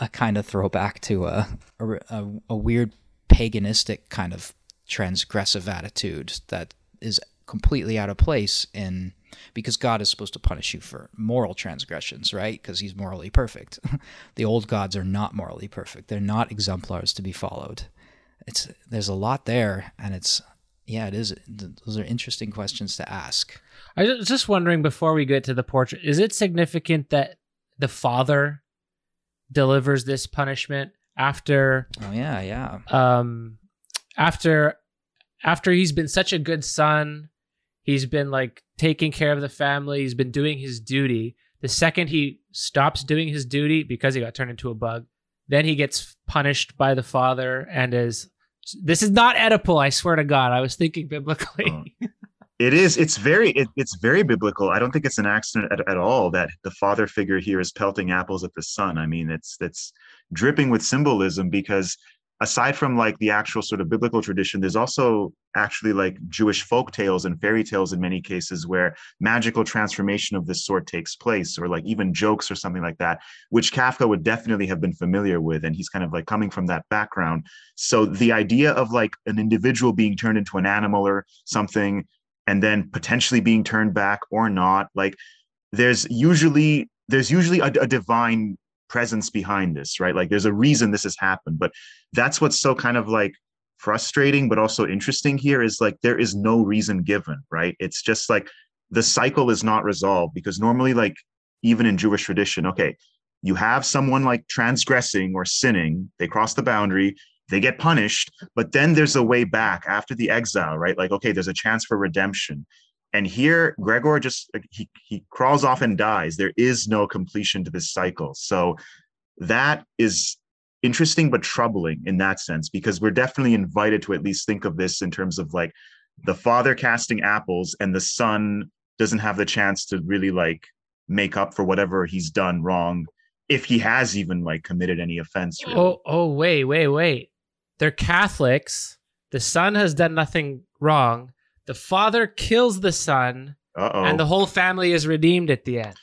a kind of throwback to a a, a weird paganistic kind of transgressive attitude that is completely out of place in because God is supposed to punish you for moral transgressions, right? Because he's morally perfect. (laughs) the old gods are not morally perfect. They're not exemplars to be followed. It's there's a lot there and it's yeah, it is those are interesting questions to ask. I was just wondering before we get to the portrait, is it significant that the father delivers this punishment after Oh yeah, yeah. Um after after he's been such a good son, he's been like taking care of the family, he's been doing his duty. The second he stops doing his duty because he got turned into a bug, then he gets punished by the father and is this is not Oedipal, I swear to God. I was thinking biblically. Oh. (laughs) It is. It's very. It, it's very biblical. I don't think it's an accident at, at all that the father figure here is pelting apples at the son. I mean, it's it's dripping with symbolism because aside from like the actual sort of biblical tradition, there's also actually like Jewish folk tales and fairy tales in many cases where magical transformation of this sort takes place, or like even jokes or something like that, which Kafka would definitely have been familiar with. And he's kind of like coming from that background. So the idea of like an individual being turned into an animal or something, and then potentially being turned back or not, like there's usually there's usually a, a divine presence behind this, right? Like there's a reason this has happened. But that's what's so kind of like frustrating, but also interesting here is like there is no reason given, right? It's just like the cycle is not resolved because normally, like even in Jewish tradition, okay, you have someone like transgressing or sinning, they cross the boundary, they get punished, but then there's a way back after the exile, right? Like, okay, there's a chance for redemption. And here, Gregor just he he crawls off and dies. There is no completion to this cycle. So that is interesting but troubling in that sense because we're definitely invited to at least think of this in terms of like the father casting apples and the son doesn't have the chance to really like make up for whatever he's done wrong if he has even like committed any offense really. oh oh wait wait wait they're catholics the son has done nothing wrong the father kills the son, Uh-oh. and the whole family is redeemed at the end.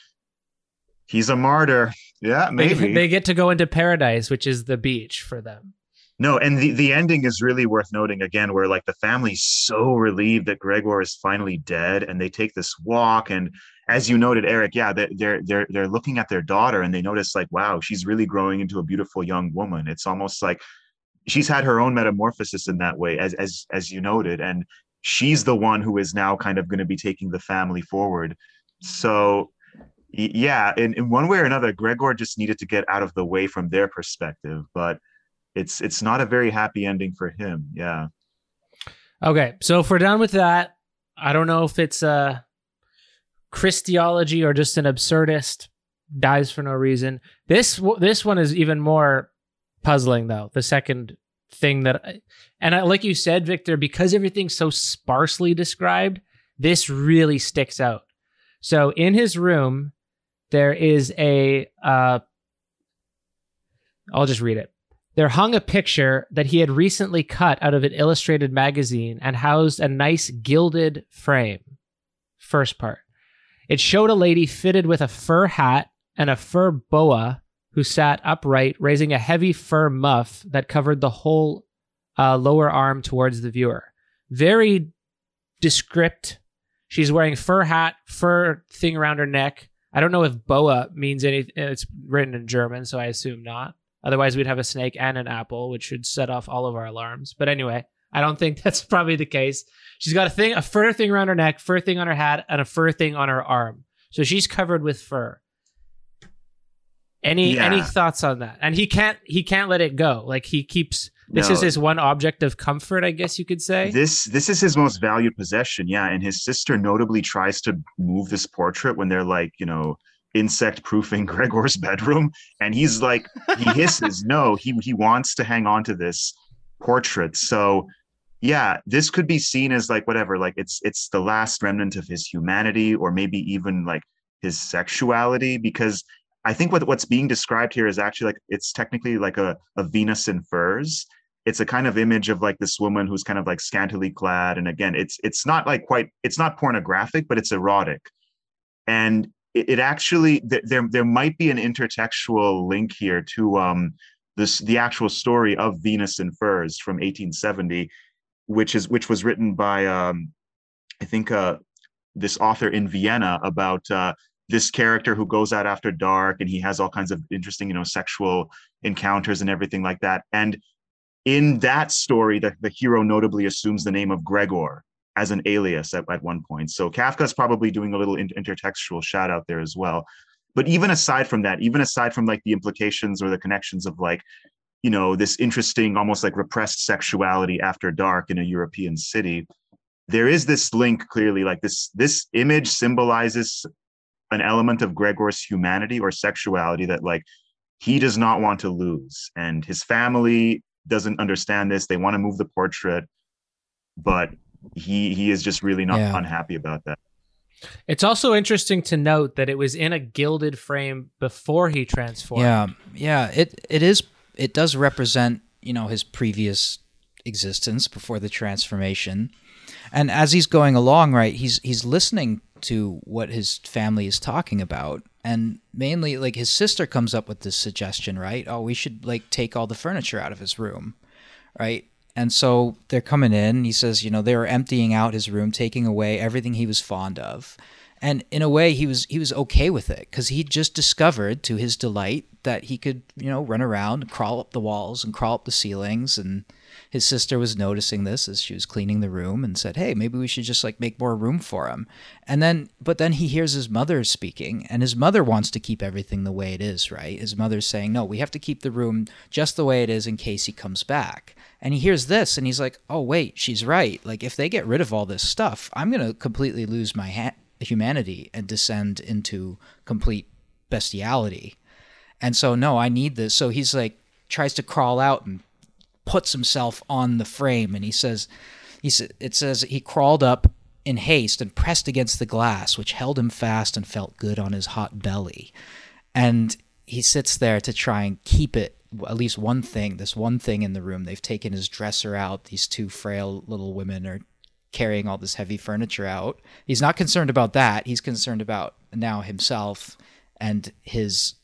He's a martyr. Yeah, maybe. They, they get to go into paradise, which is the beach for them. No, and the, the ending is really worth noting again, where like the family's so relieved that Gregor is finally dead, and they take this walk. And as you noted, Eric, yeah, they're they're they're, they're looking at their daughter and they notice like, wow, she's really growing into a beautiful young woman. It's almost like she's had her own metamorphosis in that way, as as as you noted, and she's the one who is now kind of going to be taking the family forward. So, yeah, in, in one way or another, Gregor just needed to get out of the way from their perspective, but it's it's not a very happy ending for him. Yeah. Okay, so if we're done with that, I don't know if it's a Christology or just an absurdist dies for no reason. This this one is even more puzzling though. The second thing that and I, like you said victor because everything's so sparsely described this really sticks out. So in his room there is a uh i'll just read it. There hung a picture that he had recently cut out of an illustrated magazine and housed a nice gilded frame. First part. It showed a lady fitted with a fur hat and a fur boa who sat upright, raising a heavy fur muff that covered the whole uh, lower arm towards the viewer. Very descript. She's wearing fur hat, fur thing around her neck. I don't know if boa means anything. It's written in German, so I assume not. Otherwise, we'd have a snake and an apple, which should set off all of our alarms. But anyway, I don't think (laughs) that's probably the case. She's got a thing, a fur thing around her neck, fur thing on her hat, and a fur thing on her arm. So she's covered with fur. Any yeah. any thoughts on that? And he can't he can't let it go. Like he keeps this no. is his one object of comfort, I guess you could say. This this is his most valued possession, yeah. And his sister notably tries to move this portrait when they're like, you know, insect proofing (laughs) Gregor's bedroom, and he's like, he (laughs) hisses, no, he he wants to hang on to this portrait. So yeah, this could be seen as like whatever, like it's it's the last remnant of his humanity, or maybe even like his sexuality, because I think what what's being described here is actually like it's technically like a, a Venus in furs. it's a kind of image of like this woman who's kind of like scantily clad and again it's it's not like quite it's not pornographic but it's erotic and it, it actually th- there there might be an intertextual link here to um this the actual story of venus in furs from 1870 which is which was written by um i think uh this author in vienna about uh this character who goes out after dark and he has all kinds of interesting you know sexual encounters and everything like that. And in that story the, the hero notably assumes the name of gregor as an alias at, at one point. So kafka's probably doing a little intertextual shout out there as well. But even aside from that even aside from like the implications or the connections of like you know this interesting almost like repressed sexuality after dark in a european city there is this link clearly like this this image symbolizes an element of Gregor's humanity or sexuality that like he does not want to lose. And his family doesn't understand this. They want to move the portrait but he he is just really not yeah. unhappy about that. It's also interesting to note that it was in a gilded frame before he transformed. Yeah yeah it it is it does represent you know his previous existence before the transformation. And as he's going along right he's he's listening to what his family is talking about. And mainly like his sister comes up with this suggestion right? Oh we should like take all the furniture out of his room right? And so they're coming in. He says you know they were emptying out his room taking away everything he was fond of. And in a way he was he was okay with it because he just discovered to his delight that he could you know run around crawl up the walls and crawl up the ceilings and his sister was noticing this as she was cleaning the room and said, "Hey, maybe we should just like make more room for him." And then but then he hears his mother speaking and his mother wants to keep everything the way it is, right? His mother's saying, "No, we have to keep the room just the way it is in case he comes back." And he hears this and he's like, "Oh, wait, she's right. Like if they get rid of all this stuff, I'm going to completely lose my ha- humanity and descend into complete bestiality." And so, no, I need this. So he's like, tries to crawl out and puts himself on the frame and he says he sa- it says he crawled up in haste and pressed against the glass which held him fast and felt good on his hot belly. And he sits there to try and keep it at least one thing this one thing in the room. They've taken his dresser out. These two frail little women are carrying all this heavy furniture out. He's not concerned about that. He's concerned about now himself and his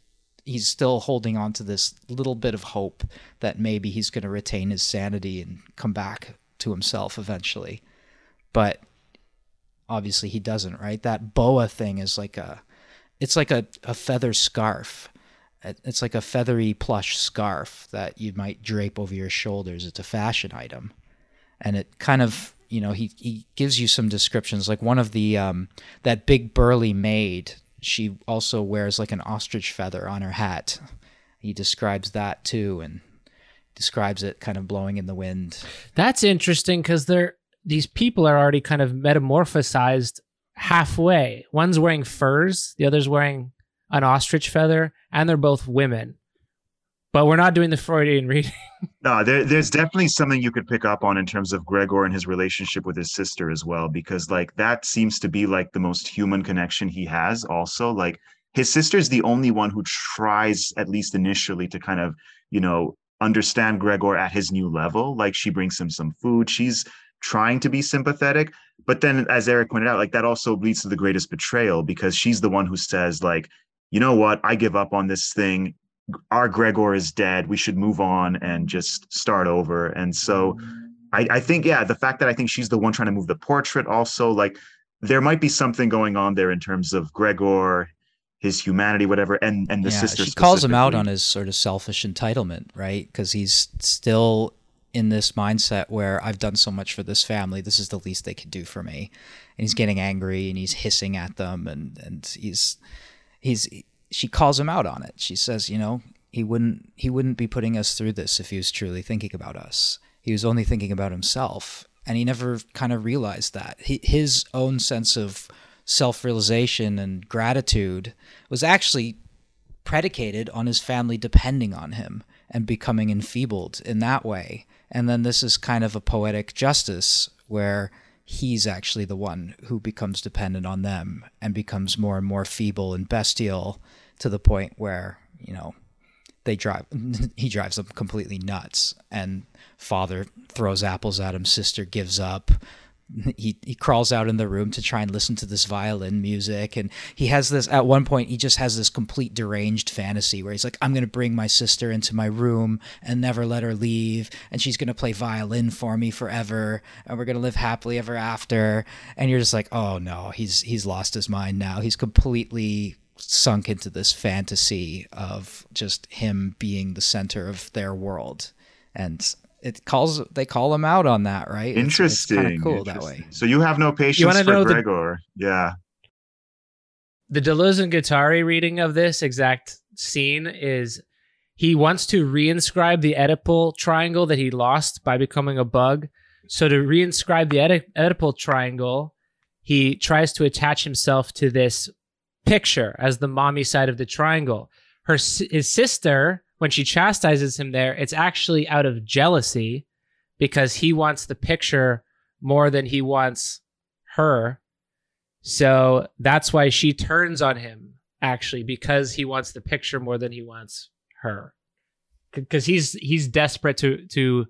he's still holding on to this little bit of hope that maybe he's going to retain his sanity and come back to himself eventually. But obviously he doesn't, right? That boa thing is like a it's like a, a feather scarf. It's like a feathery plush scarf that you might drape over your shoulders. It's a fashion item. And it kind of, you know, he, he gives you some descriptions. Like one of the, um, that big burly maid she also wears like an ostrich feather on her hat. He describes that too and describes it kind of blowing in the wind. That's interesting because they're these people are already kind of metamorphosized halfway. One's wearing furs, the other's wearing an ostrich feather, and they're both women but we're not doing the Freudian reading. (laughs) no, there, there's definitely something you could pick up on in terms of Gregor and his relationship with his sister as well, because like that seems to be like the most human connection he has. Also, like his sister's the only one who tries, at least initially, to kind of you know understand Gregor at his new level. Like she brings him some food. She's trying to be sympathetic, but then as Eric pointed out, like that also leads to the greatest betrayal because she's the one who says like you know what? I give up on this thing our Gregor is dead. We should move on and just start over. And so I, I think, yeah, the fact that I think she's the one trying to move the portrait also, like there might be something going on there in terms of Gregor, his humanity, whatever, and and the yeah, sister. She calls him out on his sort of selfish entitlement, right? Because he's still in this mindset where I've done so much for this family. This is the least they could do for me, and he's getting angry and he's hissing at them, and and he's he's she calls him out on it. She says, you know, he wouldn't he wouldn't be putting us through this if he was truly thinking about us. He was only thinking about himself, and he never kind of realized that. He, his own sense of self-realization and gratitude was actually predicated on his family depending on him and becoming enfeebled in that way. And then this is kind of a poetic justice where he's actually the one who becomes dependent on them and becomes more and more feeble and bestial to the point where you know they drive (laughs) he drives them completely nuts and father throws apples at him, sister gives up. He he crawls out in the room to try and listen to this violin music, and he has this. At one point, he just has this complete deranged fantasy where he's like, "I'm gonna bring my sister into my room and never let her leave, and she's gonna play violin for me forever, and we're gonna live happily ever after." And you're just like, "Oh no, he's he's lost his mind now. He's completely sunk into this fantasy of just him being the center of their world. And it calls they call him out on that right? Interesting it's, it's cool interesting. that way. So you have no patience for know the- gregor. Yeah. The Deleuze and Guattari reading of this exact scene is he wants to reinscribe the Oedipal triangle that he lost by becoming a bug. So to reinscribe the Oedi- Oedipal triangle, he tries to attach himself to this picture as the mommy side of the triangle. Her his sister, when she chastises him there, it's actually out of jealousy because he wants the picture more than he wants her. So that's why she turns on him actually because he wants the picture more than he wants her. Cuz he's he's desperate to to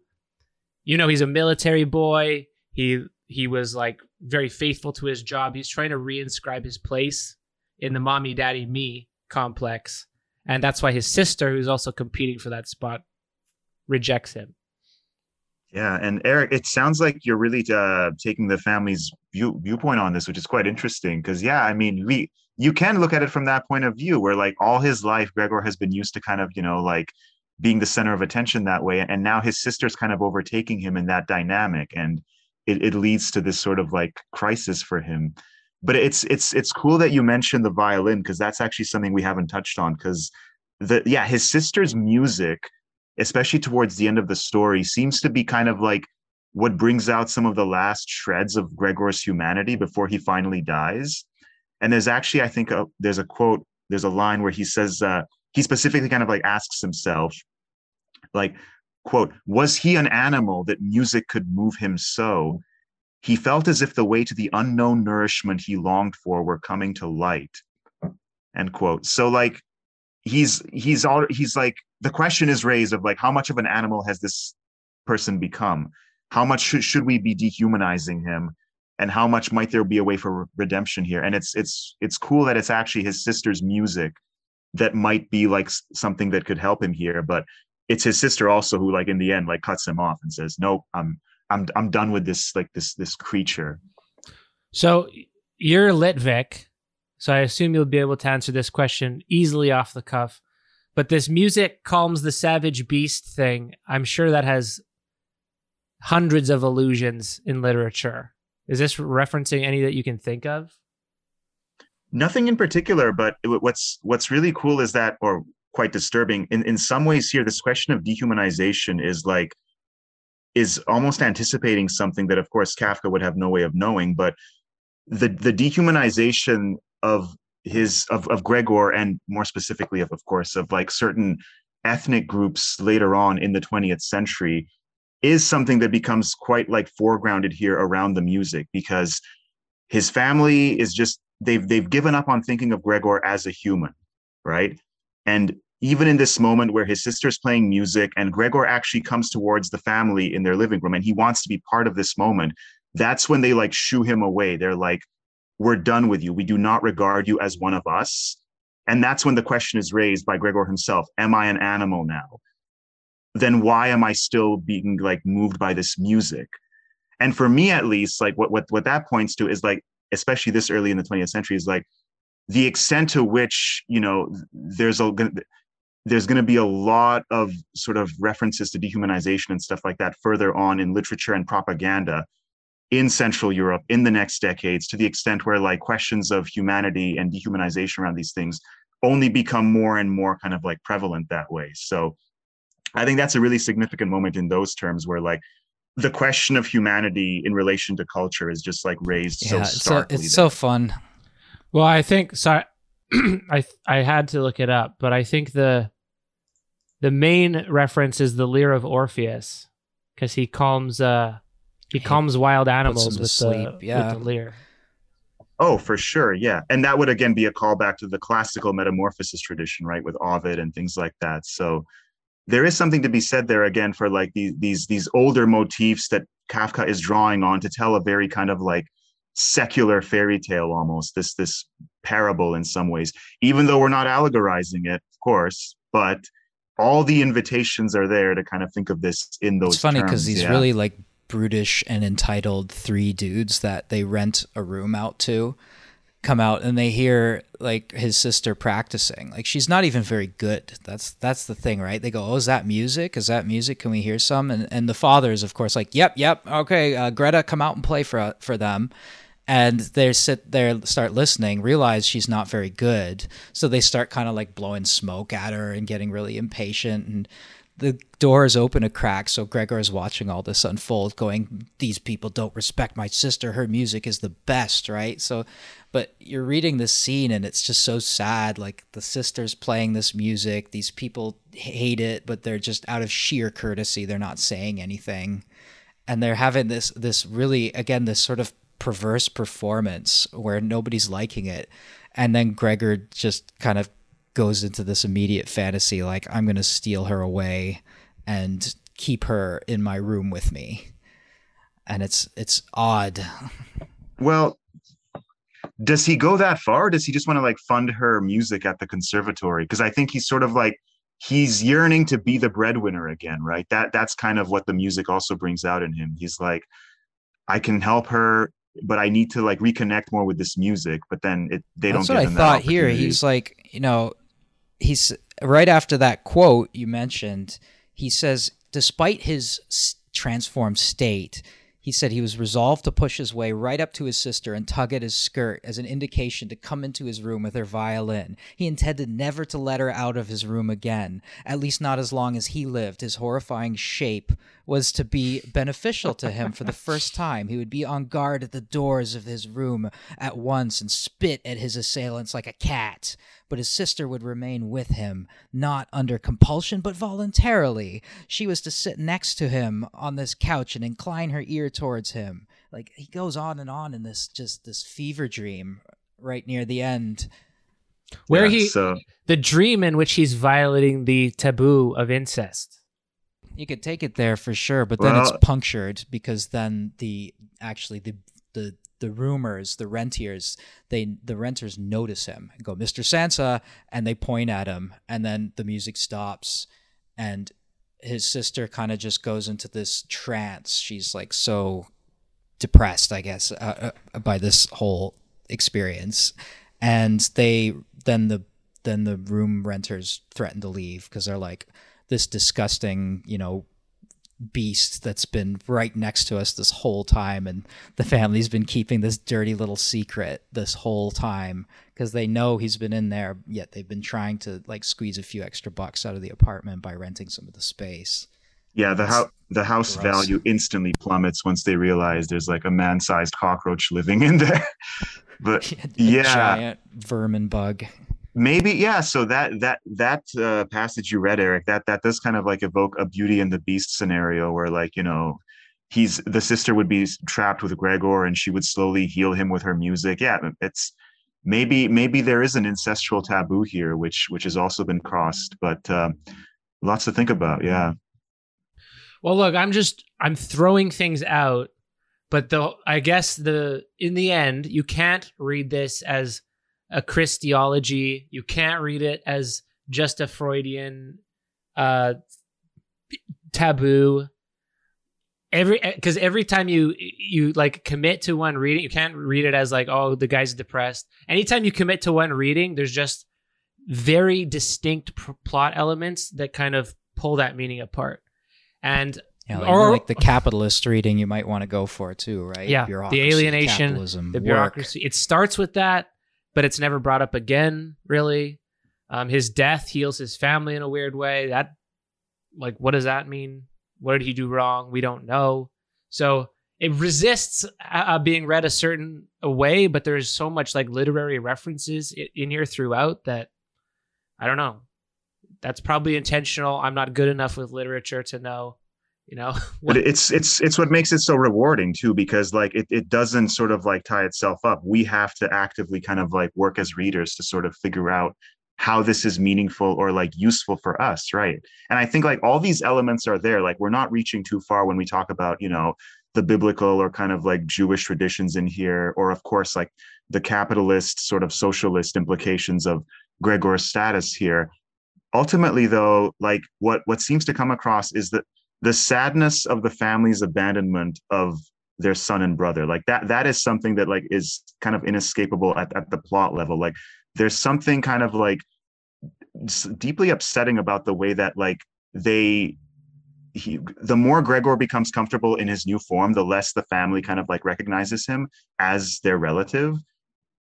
you know, he's a military boy. He he was like very faithful to his job. He's trying to reinscribe his place in the mommy daddy me complex. And that's why his sister who's also competing for that spot rejects him. Yeah, and Eric, it sounds like you're really uh, taking the family's view, viewpoint on this, which is quite interesting. Because yeah, I mean, we you can look at it from that point of view, where like all his life, Gregor has been used to kind of you know like being the center of attention that way, and now his sister's kind of overtaking him in that dynamic, and it, it leads to this sort of like crisis for him. But it's it's it's cool that you mentioned the violin because that's actually something we haven't touched on. Because the yeah, his sister's music especially towards the end of the story, seems to be kind of like what brings out some of the last shreds of Gregor's humanity before he finally dies. And there's actually, I think, a, there's a quote, there's a line where he says, uh, he specifically kind of like asks himself, like, quote, was he an animal that music could move him so? He felt as if the way to the unknown nourishment he longed for were coming to light. End quote. So, like, he's he's all he's like the question is raised of like how much of an animal has this person become how much should, should we be dehumanizing him and how much might there be a way for redemption here and it's it's it's cool that it's actually his sister's music that might be like something that could help him here but it's his sister also who like in the end like cuts him off and says nope i'm i'm i'm done with this like this this creature So you're Litvik, so I assume you'll be able to answer this question easily off the cuff. But this music calms the savage beast thing, I'm sure that has hundreds of allusions in literature. Is this referencing any that you can think of? nothing in particular but what's what's really cool is that or quite disturbing in in some ways here this question of dehumanization is like is almost anticipating something that of course kafka would have no way of knowing but the the dehumanization of his of, of gregor and more specifically of of course of like certain ethnic groups later on in the 20th century is something that becomes quite like foregrounded here around the music because his family is just they've they've given up on thinking of Gregor as a human, right? And even in this moment where his sister's playing music and Gregor actually comes towards the family in their living room and he wants to be part of this moment, that's when they like shoo him away. They're like, "We're done with you. We do not regard you as one of us." And that's when the question is raised by Gregor himself: Am I an animal now? Then why am I still being like moved by this music? And for me, at least, like what what what that points to is like especially this early in the 20th century is like the extent to which you know there's a there's going to be a lot of sort of references to dehumanization and stuff like that further on in literature and propaganda in central europe in the next decades to the extent where like questions of humanity and dehumanization around these things only become more and more kind of like prevalent that way so i think that's a really significant moment in those terms where like the question of humanity in relation to culture is just like raised so yeah, it's, so, it's so fun. Well, I think sorry, (clears throat) I I had to look it up, but I think the the main reference is the Lyre of Orpheus because he calms uh he calms wild animals them to with sleep, the yeah. with the lyre. Oh, for sure, yeah, and that would again be a callback to the classical metamorphosis tradition, right, with Ovid and things like that. So, there is something to be said there again for like these these these older motifs that Kafka is drawing on to tell a very kind of like secular fairy tale almost this this parable in some ways even though we're not allegorizing it of course but all the invitations are there to kind of think of this in those it's funny because these yeah. really like brutish and entitled three dudes that they rent a room out to come out and they hear like his sister practicing. Like she's not even very good. That's that's the thing right? They go oh is that music? Is that music? Can we hear some? And and the father is of course like yep yep okay uh, greta come out and play for for them and they sit there start listening realize she's not very good. So they start kind of like blowing smoke at her and getting really impatient. And the doors open a crack so gregor is watching all this unfold going these people don't respect my sister. Her music is the best right? So but you're reading this scene and it's just so sad like the sisters playing this music. These people hate it but they're just out of sheer courtesy. They're not saying anything. And they're having this this really again this sort of perverse performance where nobody's liking it. And then gregor just kind of goes into this immediate fantasy like i'm going to steal her away and keep her in my room with me. And it's it's odd. Well does he go that far? Does he just want to like fund her music at the conservatory? Because i think he's sort of like he's yearning to be the breadwinner again right? That that's kind of what the music also brings out in him. He's like i can help her but i need to like reconnect more with this music but then it they that's don't That's what i thought here. he's like you know he's right after that quote you mentioned he says despite his transformed state he said he was resolved to push his way right up to his sister and tug at his skirt as an indication to come into his room with her violin. He intended never to let her out of his room again, at least not as long as he lived. His horrifying shape was to be beneficial to him for the (laughs) first time. He would be on guard at the doors of his room at once and spit at his assailants like a cat but his sister would remain with him, not under compulsion, but voluntarily. She was to sit next to him on this couch and incline her ear towards him. Like he goes on and on in this just this fever dream right near the end. Where Yeah, he so the dream in which he's violating the taboo of incest. You could take it there for sure, but then it's punctured because then the actually the the the roomers, the rentiers, they the renters notice him and go, "Mr. Samsa," and they point at him, and then the music stops, and his sister kind of just goes into this trance. She's like so depressed, I guess, uh, uh, by this whole experience, and they then the then the room renters threaten to leave because they're like this disgusting, you know, beast that's been right next to us this whole time and the family's been keeping this dirty little secret this whole time because they know he's been in there yet they've been trying to like squeeze a few extra bucks out of the apartment by renting some of the space yeah the house the house gross. value instantly plummets once they realize there's like a man-sized cockroach living in there (laughs) but (laughs) Yeah. giant vermin bug maybe yeah so that that that uh, passage you read eric that that does kind of like evoke a beauty and the beast scenario where like you know he's the sister would be trapped with gregor and she would slowly heal him with her music. Yeah it's maybe maybe there is an ancestral taboo here which which has also been crossed but um lots to think about yeah. Well, look, I'm just I'm throwing things out, but the I guess the in the end, you can't read this as a Christology. You can't read it as just a Freudian uh taboo. Every because every time you you like commit to one reading, you can't read it as like oh the guy's depressed. Anytime you commit to one reading, there's just very distinct pr- plot elements that kind of pull that meaning apart. And yeah, like, Or- like the capitalist reading you might want to go for too right Yeah, the alienation, the work. bureaucracy. It starts with that, but it's never brought up again, really. Um, his death heals his family in a weird way. That, like, what does that mean? What did he do wrong? We don't know. So it resists uh, being read a certain way, but there's so much like literary references in here throughout that I don't know. That's probably intentional. I'm not good enough with literature to know, you know. (laughs) but it's it's it's what makes it so rewarding too because like it, it doesn't sort of like tie itself up. We have to actively kind of like work as readers to sort of figure out how this is meaningful or like useful for us right? And i think like all these elements are there. Like we're not reaching too far when we talk about you know the biblical or kind of like jewish traditions in here or of course like the capitalist sort of socialist implications of gregor's status here. Ultimately though like what what seems to come across is that the sadness of the family's abandonment of their son and brother. Like that that is something that like is kind of inescapable at, at the plot level. Like there's something kind of like deeply upsetting about the way that like they he the more gregor becomes comfortable in his new form the less the family kind of like recognizes him as their relative.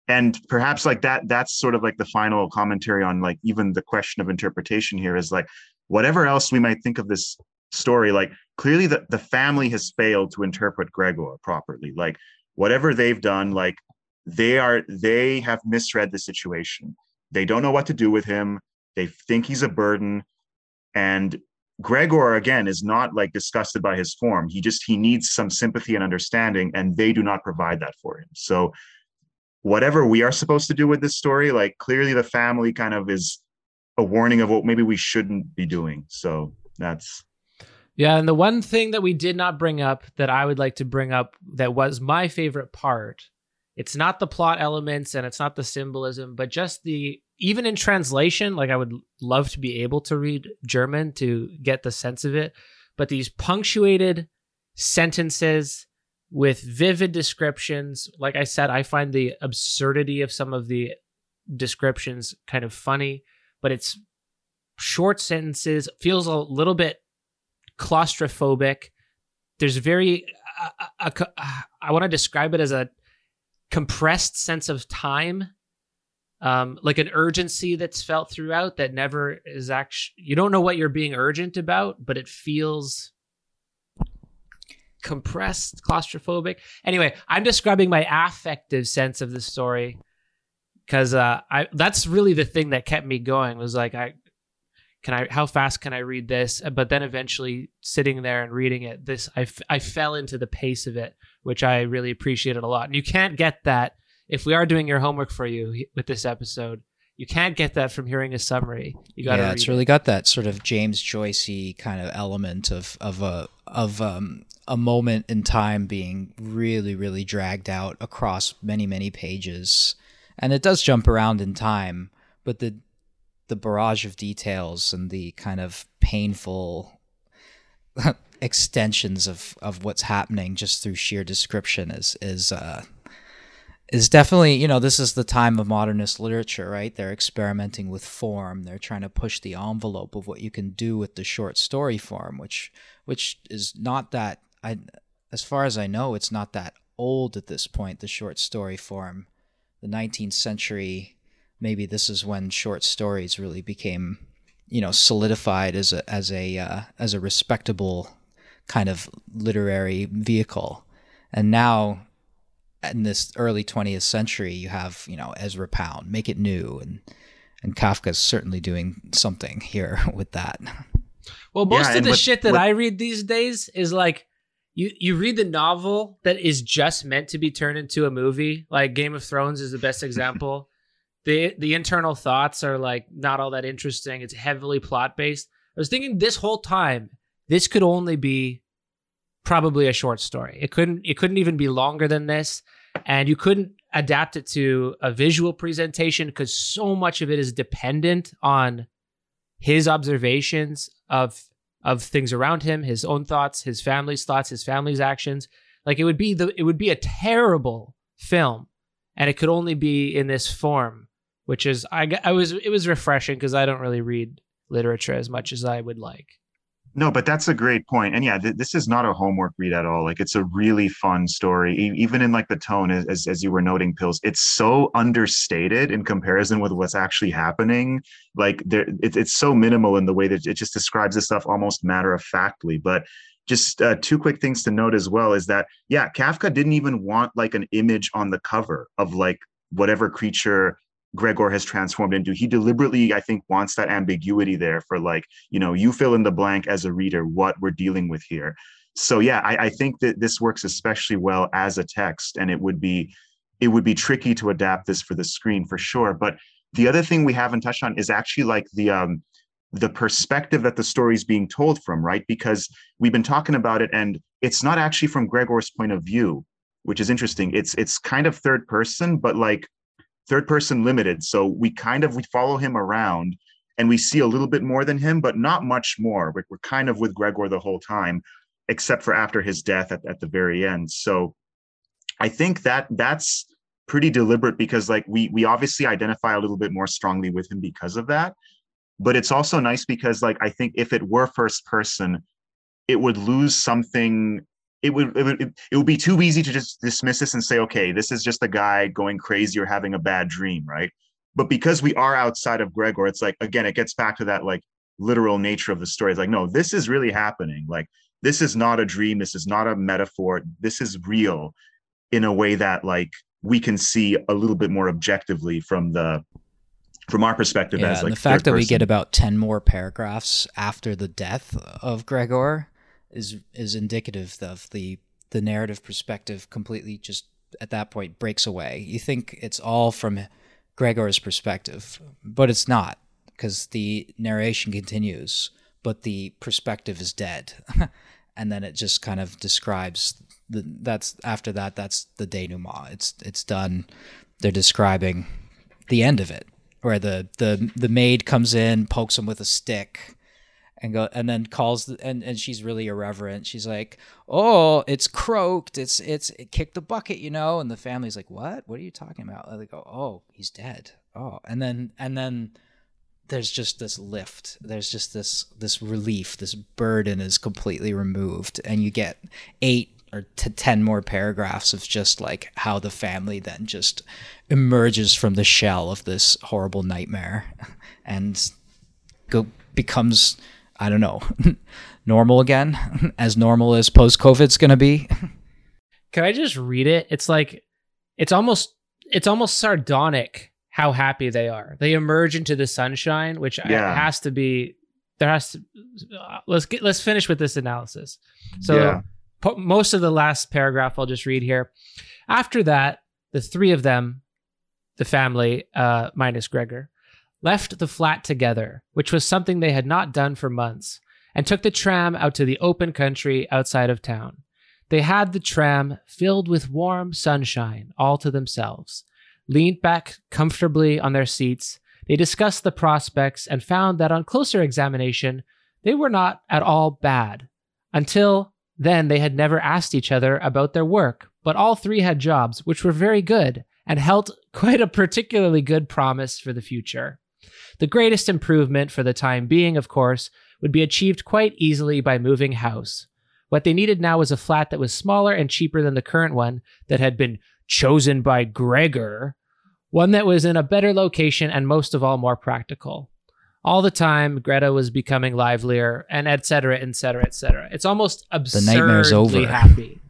And perhaps like that that's sort of like the final commentary on like even the question of interpretation here is like whatever else we might think of this story like clearly the, the family has failed to interpret gregor properly. Like whatever they've done like they are they have misread the situation. They don't know what to do with him. They think he's a burden. And gregor again is not like disgusted by his form. He just he needs some sympathy and understanding and they do not provide that for him. So whatever we are supposed to do with this story like clearly the family kind of is a warning of what maybe we shouldn't be doing. So that's yeah, and the one thing that we did not bring up that I would like to bring up that was my favorite part, it's not the plot elements and it's not the symbolism, but just the even in translation, like I would love to be able to read German to get the sense of it, but these punctuated sentences with vivid descriptions, like I said, I find the absurdity of some of the descriptions kind of funny, but it's short sentences, feels a little bit claustrophobic. There's very, uh, uh, I want to describe it as a compressed sense of time, um, like an urgency that's felt throughout that never is actually, you don't know what you're being urgent about, but it feels compressed, claustrophobic. Anyway, I'm describing my affective sense of the story because uh, I that's really the thing that kept me going was like I can I how fast can I read this? But then eventually sitting there and reading it, this I, f- I fell into the pace of it, which I really appreciated a lot. And you can't get that if we are doing your homework for you with this episode. You can't get that from hearing a summary. You got yeah, it's really got that sort of James Joycey kind of element of of a of um, a moment in time being really really dragged out across many many pages, and it does jump around in time, but the the barrage of details and the kind of painful (laughs) extensions of, of what's happening just through sheer description is is uh, is definitely you know this is the time of modernist literature right? They're experimenting with form. They're trying to push the envelope of what you can do with the short story form which which is not that I as far as I know it's not that old at this point the short story form. The 19th century maybe this is when short stories really became you know solidified as a as a uh, as a respectable kind of literary vehicle. And now in this early 20th century you have you know Ezra Pound make it new and and Kafka's certainly doing something here (laughs) with that. Well most yeah, of the what, shit that what, I read these days is like you you read the novel that is just meant to be turned into a movie. Like Game of Thrones is the best example the the internal thoughts are like not all that interesting. It's heavily plot based. I was thinking this whole time this could only be probably a short story. It couldn't it couldn't even be longer than this and you couldn't adapt it to a visual presentation because so much of it is dependent on his observations of of things around him, his own thoughts, his family's thoughts, his family's actions. Like it would be the it would be a terrible film and it could only be in this form which is I, I was it was refreshing because I don't really read literature as much as I would like. No, but that's a great point. And yeah, th- this is not a homework read at all. Like it's a really fun story, e- even in like the tone, as as you were noting, pills. It's so understated in comparison with what's actually happening. Like there, it, it's so minimal in the way that it just describes this stuff almost matter of factly. But just uh, two quick things to note as well is that yeah, Kafka didn't even want like an image on the cover of like whatever creature Gregor has transformed into. He deliberately, I think, wants that ambiguity there for like, you know, you fill in the blank as a reader what we're dealing with here. So yeah, I, I think that this works especially well as a text, and it would be it would be tricky to adapt this for the screen for sure. But the other thing we haven't touched on is actually like the um the perspective that the story is being told from, right? Because we've been talking about it, and it's not actually from Gregor's point of view, which is interesting. It's it's kind of third person, but like third person limited. So we kind of we follow him around and we see a little bit more than him, but not much more. We're, we're kind of with Gregor the whole time, except for after his death at, at the very end. So I think that that's pretty deliberate because like we we obviously identify a little bit more strongly with him because of that but it's also nice because like i think if it were first person it would lose something it would, it would it would be too easy to just dismiss this and say okay this is just a guy going crazy or having a bad dream right? But because we are outside of gregor it's like again it gets back to that like literal nature of the story. It's like no this is really happening. Like this is not a dream. This is not a metaphor. This is real in a way that like we can see a little bit more objectively from the from our perspective yeah, as like the fact that person. we get about 10 more paragraphs after the death of Gregor is is indicative of the the narrative perspective completely just at that point breaks away. You think it's all from Gregor's perspective, but it's not because the narration continues, but the perspective is dead. (laughs) and then it just kind of describes the, that's after that that's the denouement. It's it's done. They're describing the end of it, where the the the maid comes in, pokes him with a stick, and go and then calls the, and and she's really irreverent. She's like, "Oh, it's croaked. It's it's it kicked the bucket, you know." And the family's like, "What? What are you talking about?" And they go, "Oh, he's dead." Oh, and then and then there's just this lift there's just this this relief this burden is completely removed and you get eight or to 10 more paragraphs of just like how the family then just emerges from the shell of this horrible nightmare (laughs) and go becomes i don't know (laughs) normal again (laughs) as normal as post covid's going to be can i just read it it's like it's almost it's almost sardonic how happy they are they emerge into the sunshine which Yeah. has to be there has to uh, let's get let's finish with this analysis so Yeah. po- most of the last paragraph I'll just read here. After that, the three of them, the family, uh, minus Gregor, left the flat together, which was something they had not done for months, and took the tram out to the open country outside of town. They had the tram filled with warm sunshine all to themselves, leaned back comfortably on their seats. They discussed the prospects and found that on closer examination, they were not at all bad. Until then, they had never asked each other about their work, but all three had jobs which were very good and held (laughs) quite a particularly good promise for the future. The greatest improvement for the time being, of course, would be achieved quite easily by moving house. What they needed now was a flat that was smaller and cheaper than the current one that had been chosen by Gregor, one that was in a better location and most of all more practical. All the time, Greta was becoming livelier, and etc., etc., etc. cetera, et cetera. It's almost absurdly happy. (laughs)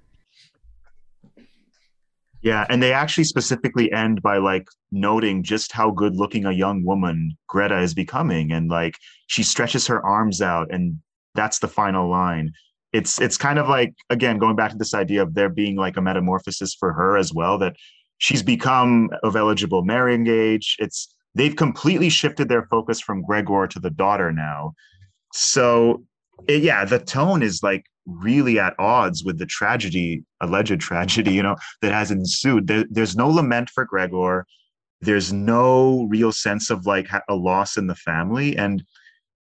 Yeah, and they actually specifically end by like noting just how good looking a young woman Greta is becoming and like she stretches her arms out and that's the final line. It's it's kind of like again going back to this idea of there being like a metamorphosis for her as well that she's become of eligible marrying age. It's they've completely shifted their focus from Gregor to the daughter now. So it- yeah, the tone is like really at odds with the tragedy, alleged tragedy, you know, that has ensued. There, there's no lament for Gregor. There's no real sense of like a loss in the family. And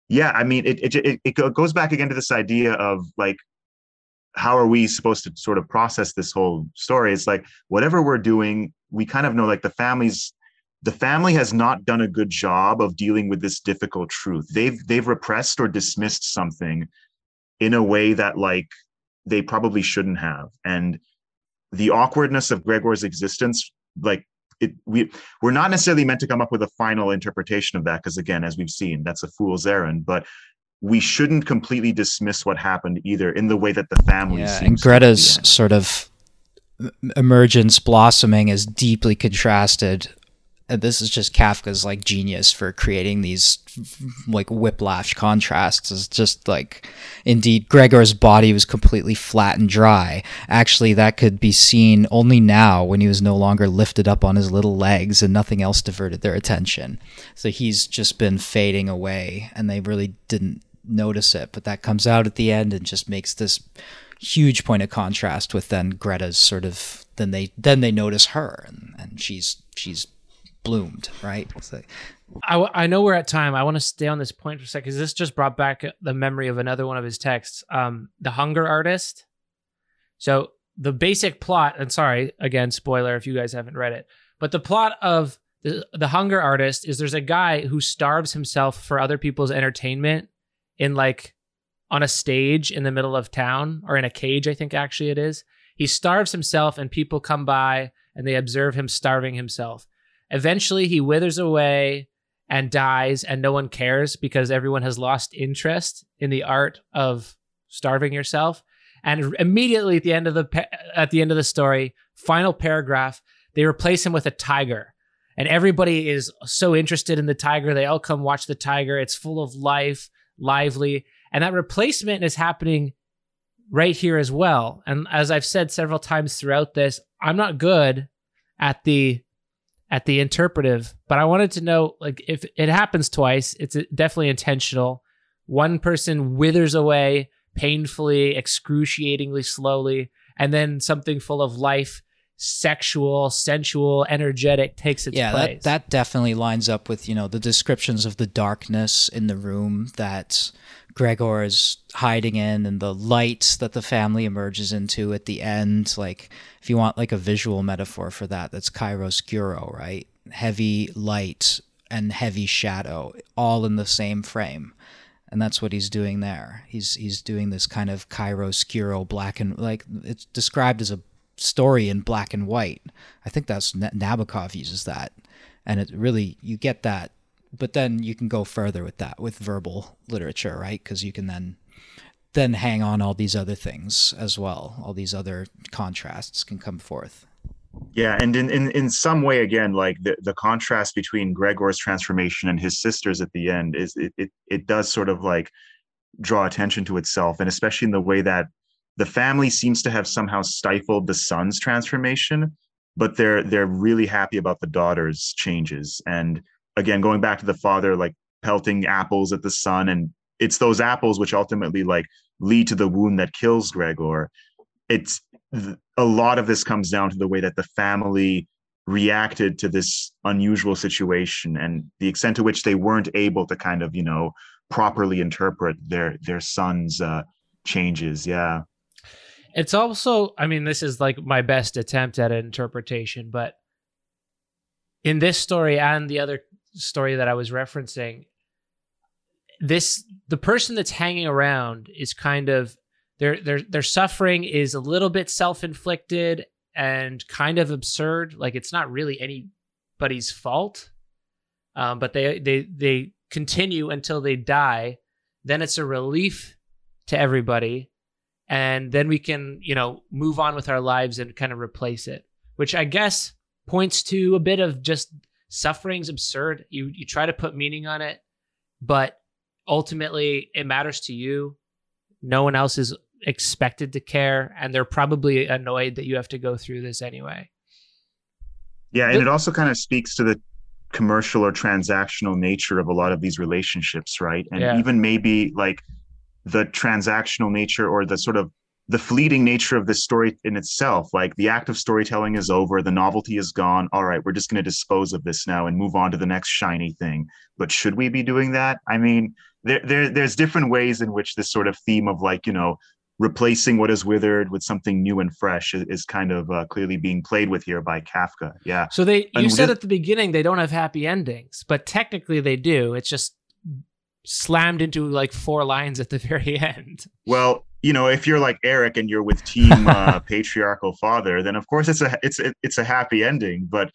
yeah, I mean, it, it, it, it goes back again to this idea of like, how are we supposed to sort of process this whole story? It's like, whatever we're doing, we kind of know like the family's the family has not done a good job of dealing with this difficult truth. They've they've repressed or dismissed something in a way that like they probably shouldn't have. And the awkwardness of Gregor's existence, like it we we're not necessarily meant to come up with a final interpretation of that, because again, as we've seen, that's a fool's errand. But we shouldn't completely dismiss what happened either in the way that the family yeah seems and greta's sort of emergence blossoming is deeply contrasted Uh, this is just Kafka's like genius for creating these like whiplash contrasts. Is just like, indeed, Gregor's body was completely flat and dry. Actually, that could be seen only now when he was no longer lifted up on his little legs and nothing else diverted their attention. So he's just been fading away, and they really didn't notice it. But that comes out at the end and just makes this huge point of contrast with then Greta's sort of then they then they notice her and, and she's she's bloomed, right? So, I, I know we're at time. I want to stay on this point for a second because this just brought back the memory of another one of his texts, um, The Hunger Artist. So the basic plot, and sorry, again, spoiler if you guys haven't read it, but the plot of the, the Hunger Artist is there's a guy who starves himself for other people's entertainment in like on a stage in the middle of town or in a cage, I think actually it is. He starves himself and people come by and they observe him starving himself. Eventually, he withers away and dies, and no one cares because everyone has lost interest in the art of starving yourself. And immediately at the end of the at the end of the story, final paragraph, they replace him with a tiger. And everybody is so interested in the tiger. They all come watch the tiger. It's full of life, lively. And that replacement is happening right here as well. And as I've said several times throughout this, I'm not good at the at the interpretive, but I wanted to know like if it happens twice, it's definitely intentional. One person withers away painfully, excruciatingly slowly, and then something full of life, sexual, sensual, energetic takes its yeah, place. that that definitely lines up with, you know, the descriptions of the darkness in the room that Gregor is hiding in and the light that the family emerges into at the end. Like, if you want like a visual metaphor for that, that's chiaroscuro, right? Heavy light and heavy shadow all in the same frame. And that's what he's doing there. He's he's doing this kind of chiaroscuro black and like it's described as a story in black and white. I think that's Nabokov uses that. And it really you get that but then you can go further with that with verbal literature, right? Because you can then then hang on all these other things as well. All these other contrasts can come forth. Yeah, and in, in, in some way, again, like the, the contrast between Gregor's transformation and his sisters at the end is it, it it does sort of like draw attention to itself, and especially in the way that the family seems to have somehow stifled the son's transformation, but they're they're really happy about the daughter's changes. And again going back to the father like pelting apples at the son and it's those apples which ultimately like lead to the wound that kills gregor. It's a lot of this comes down to the way that the family reacted to this unusual situation and the extent to which they weren't able to kind of you know properly interpret their their son's uh changes. Yeah it's also i mean this is like my best attempt at an interpretation but in this story and the other story that I was referencing, this the person that's hanging around is kind of their their their suffering is a little bit self-inflicted and kind of absurd. Like it's not really anybody's fault. Um, but they they they continue until they die. Then it's a relief to everybody, and then we can you know move on with our lives and kind of replace it. Which I guess points to a bit of just suffering's absurd. You you try to put meaning on it, but ultimately it matters to you. No one else is expected to care, and they're probably annoyed that you have to go through this anyway. Yeah, and it also kind of speaks to the commercial or transactional nature of a lot of these relationships, right? And yeah. even maybe like the transactional nature or the sort of the fleeting nature of this story in itself like the act of storytelling is over the novelty is gone all right we're just going to dispose of this now and move on to the next shiny thing. But should we be doing that? I mean there, there there's different ways in which this sort of theme of like you know replacing what is withered with something new and fresh is, is kind of uh, clearly being played with here by kafka yeah. So they you and said at the beginning they don't have happy endings but technically they do it's just slammed into like four lines at the (laughs) very end well you know, if you're like Eric and you're with Team (laughs) uh, Patriarchal Father, then of course it's a it's a, it's a happy ending. But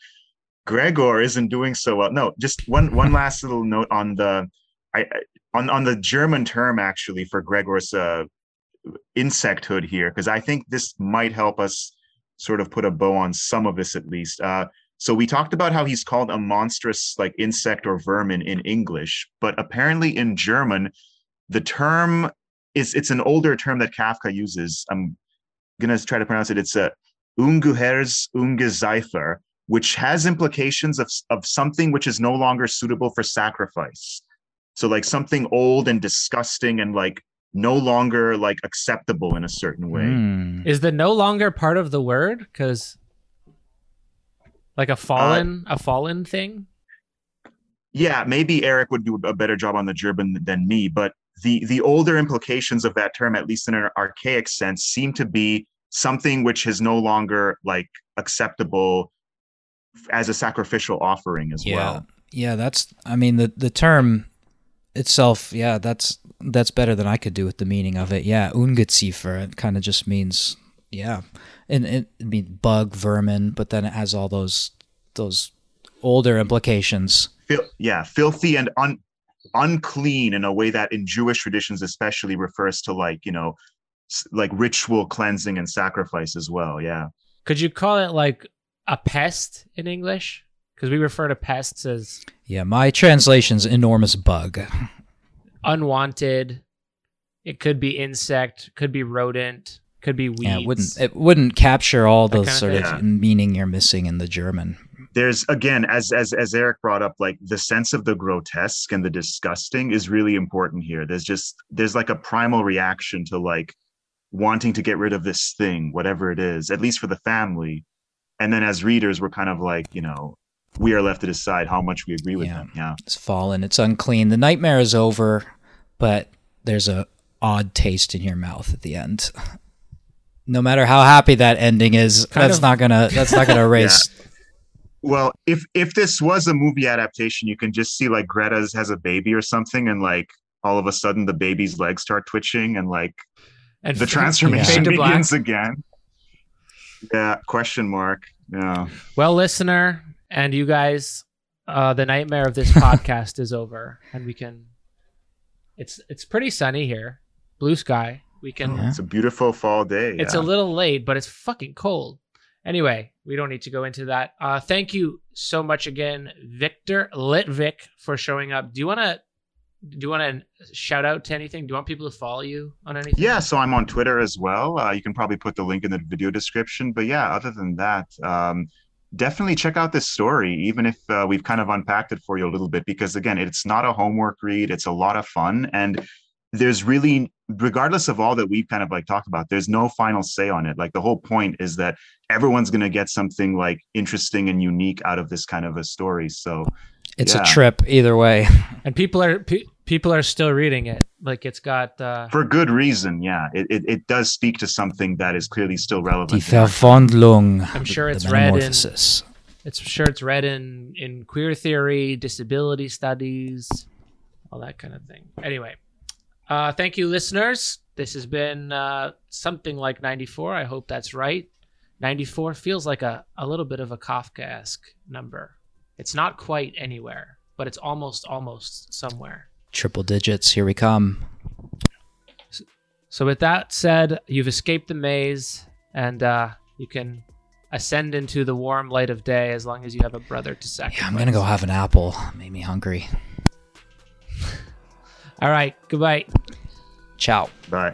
Gregor isn't doing so well. No, just one one (laughs) last little note on the I on on the German term actually for Gregor's uh, insecthood here, because I think this might help us sort of put a bow on some of this at least. Uh, So we talked about how he's called a monstrous like insect or vermin in English, but apparently in German, the term is it's an older term that Kafka uses. I'm gonna try to pronounce it. It's a Ungeheuers Ungeziefer, which has implications of, of something which is no longer suitable for sacrifice. So like something old and disgusting and like no longer like acceptable in a certain way. Hmm. Is the no longer part of the word? Because like a uh, fallen, a fallen thing. Yeah, maybe Eric would do a better job on the German than me, but the the older implications of that term, at least in an archaic sense, seem to be something which is no longer like acceptable as a sacrificial offering as yeah. well. Yeah, that's I mean the the term itself, yeah, that's that's better than I could do with the meaning of it. Yeah, Ungeziefer, it kind of just means yeah. And it, it means bug, vermin, but then it has all those those older implications. Fil- yeah, filthy and un- unclean in a way that in Jewish traditions especially refers to like, you know, like ritual cleansing and sacrifice as well. Yeah. Could you call it like a pest in English? Because we refer to pests as Yeah, my translation's enormous bug. unwanted. It could be insect, could be rodent, could be weeds. Yeah, it wouldn't it wouldn't capture all That the kinda sort thing. of Yeah. meaning you're missing in the German. there's again as as as eric brought up like the sense of the grotesque and the disgusting is really important here there's just there's like a primal reaction to like wanting to get rid of this thing whatever it is at least for the family and then as readers we're kind of like you know we are left to decide how much we agree with Yeah. them yeah It's fallen, it's unclean. The nightmare is over, but there's a odd taste in your mouth at the end. (laughs) No matter how happy that ending is, Kind that's of- not gonna that's not gonna (laughs) erase. well if if this was a movie adaptation you can just see like greta's has a baby or something and like all of a sudden the baby's legs start twitching and like and the f- transformation fade to black. begins again. Yeah, question mark. Yeah. Well, listener, and you guys, uh, the nightmare of this (laughs) podcast is over, and we can. It's it's pretty sunny here, blue sky. We can. Yeah. It's a beautiful fall day. It's yeah. a little late, but it's fucking cold. Anyway, we don't need to go into that. Uh, thank you so much again, Victor Litvik, for showing up. Do you want to? Do you want to shout out to anything? Do you want people to follow you on anything? yeah, so I'm on Twitter as well. Uh, you can probably put the link in the video description. But yeah, other than that, um, definitely check out this story, even if uh, we've kind of unpacked it for you a little bit, because again, it's not a homework read. It's a lot of fun. And there's really, regardless of all that we've kind of like talked about, there's no final say on it. Like the whole point is that everyone's going to get something like interesting and unique out of this kind of a story. So It's Yeah. a trip either way. (laughs) and people are pe- people are still reading it. Like it's got. Uh, for good reason yeah it, it, it does speak to something that is clearly still relevant in our- Verwandlung. I'm sure it's read in- It's sure it's read in in queer theory, disability studies, all that kind of thing. Anyway, uh, thank you, listeners. This has been uh, something like 94. I hope that's right. 94 feels like a, a little bit of a Kafka-esque number. It's not quite anywhere, but it's almost almost somewhere. Triple digits, here we come. So with that said, you've escaped the maze, and uh, you can ascend into the warm light of day as long as you have a brother to sacrifice. Yeah, I'm gonna go have an apple. Made me hungry. All right, goodbye. Ciao. Bye.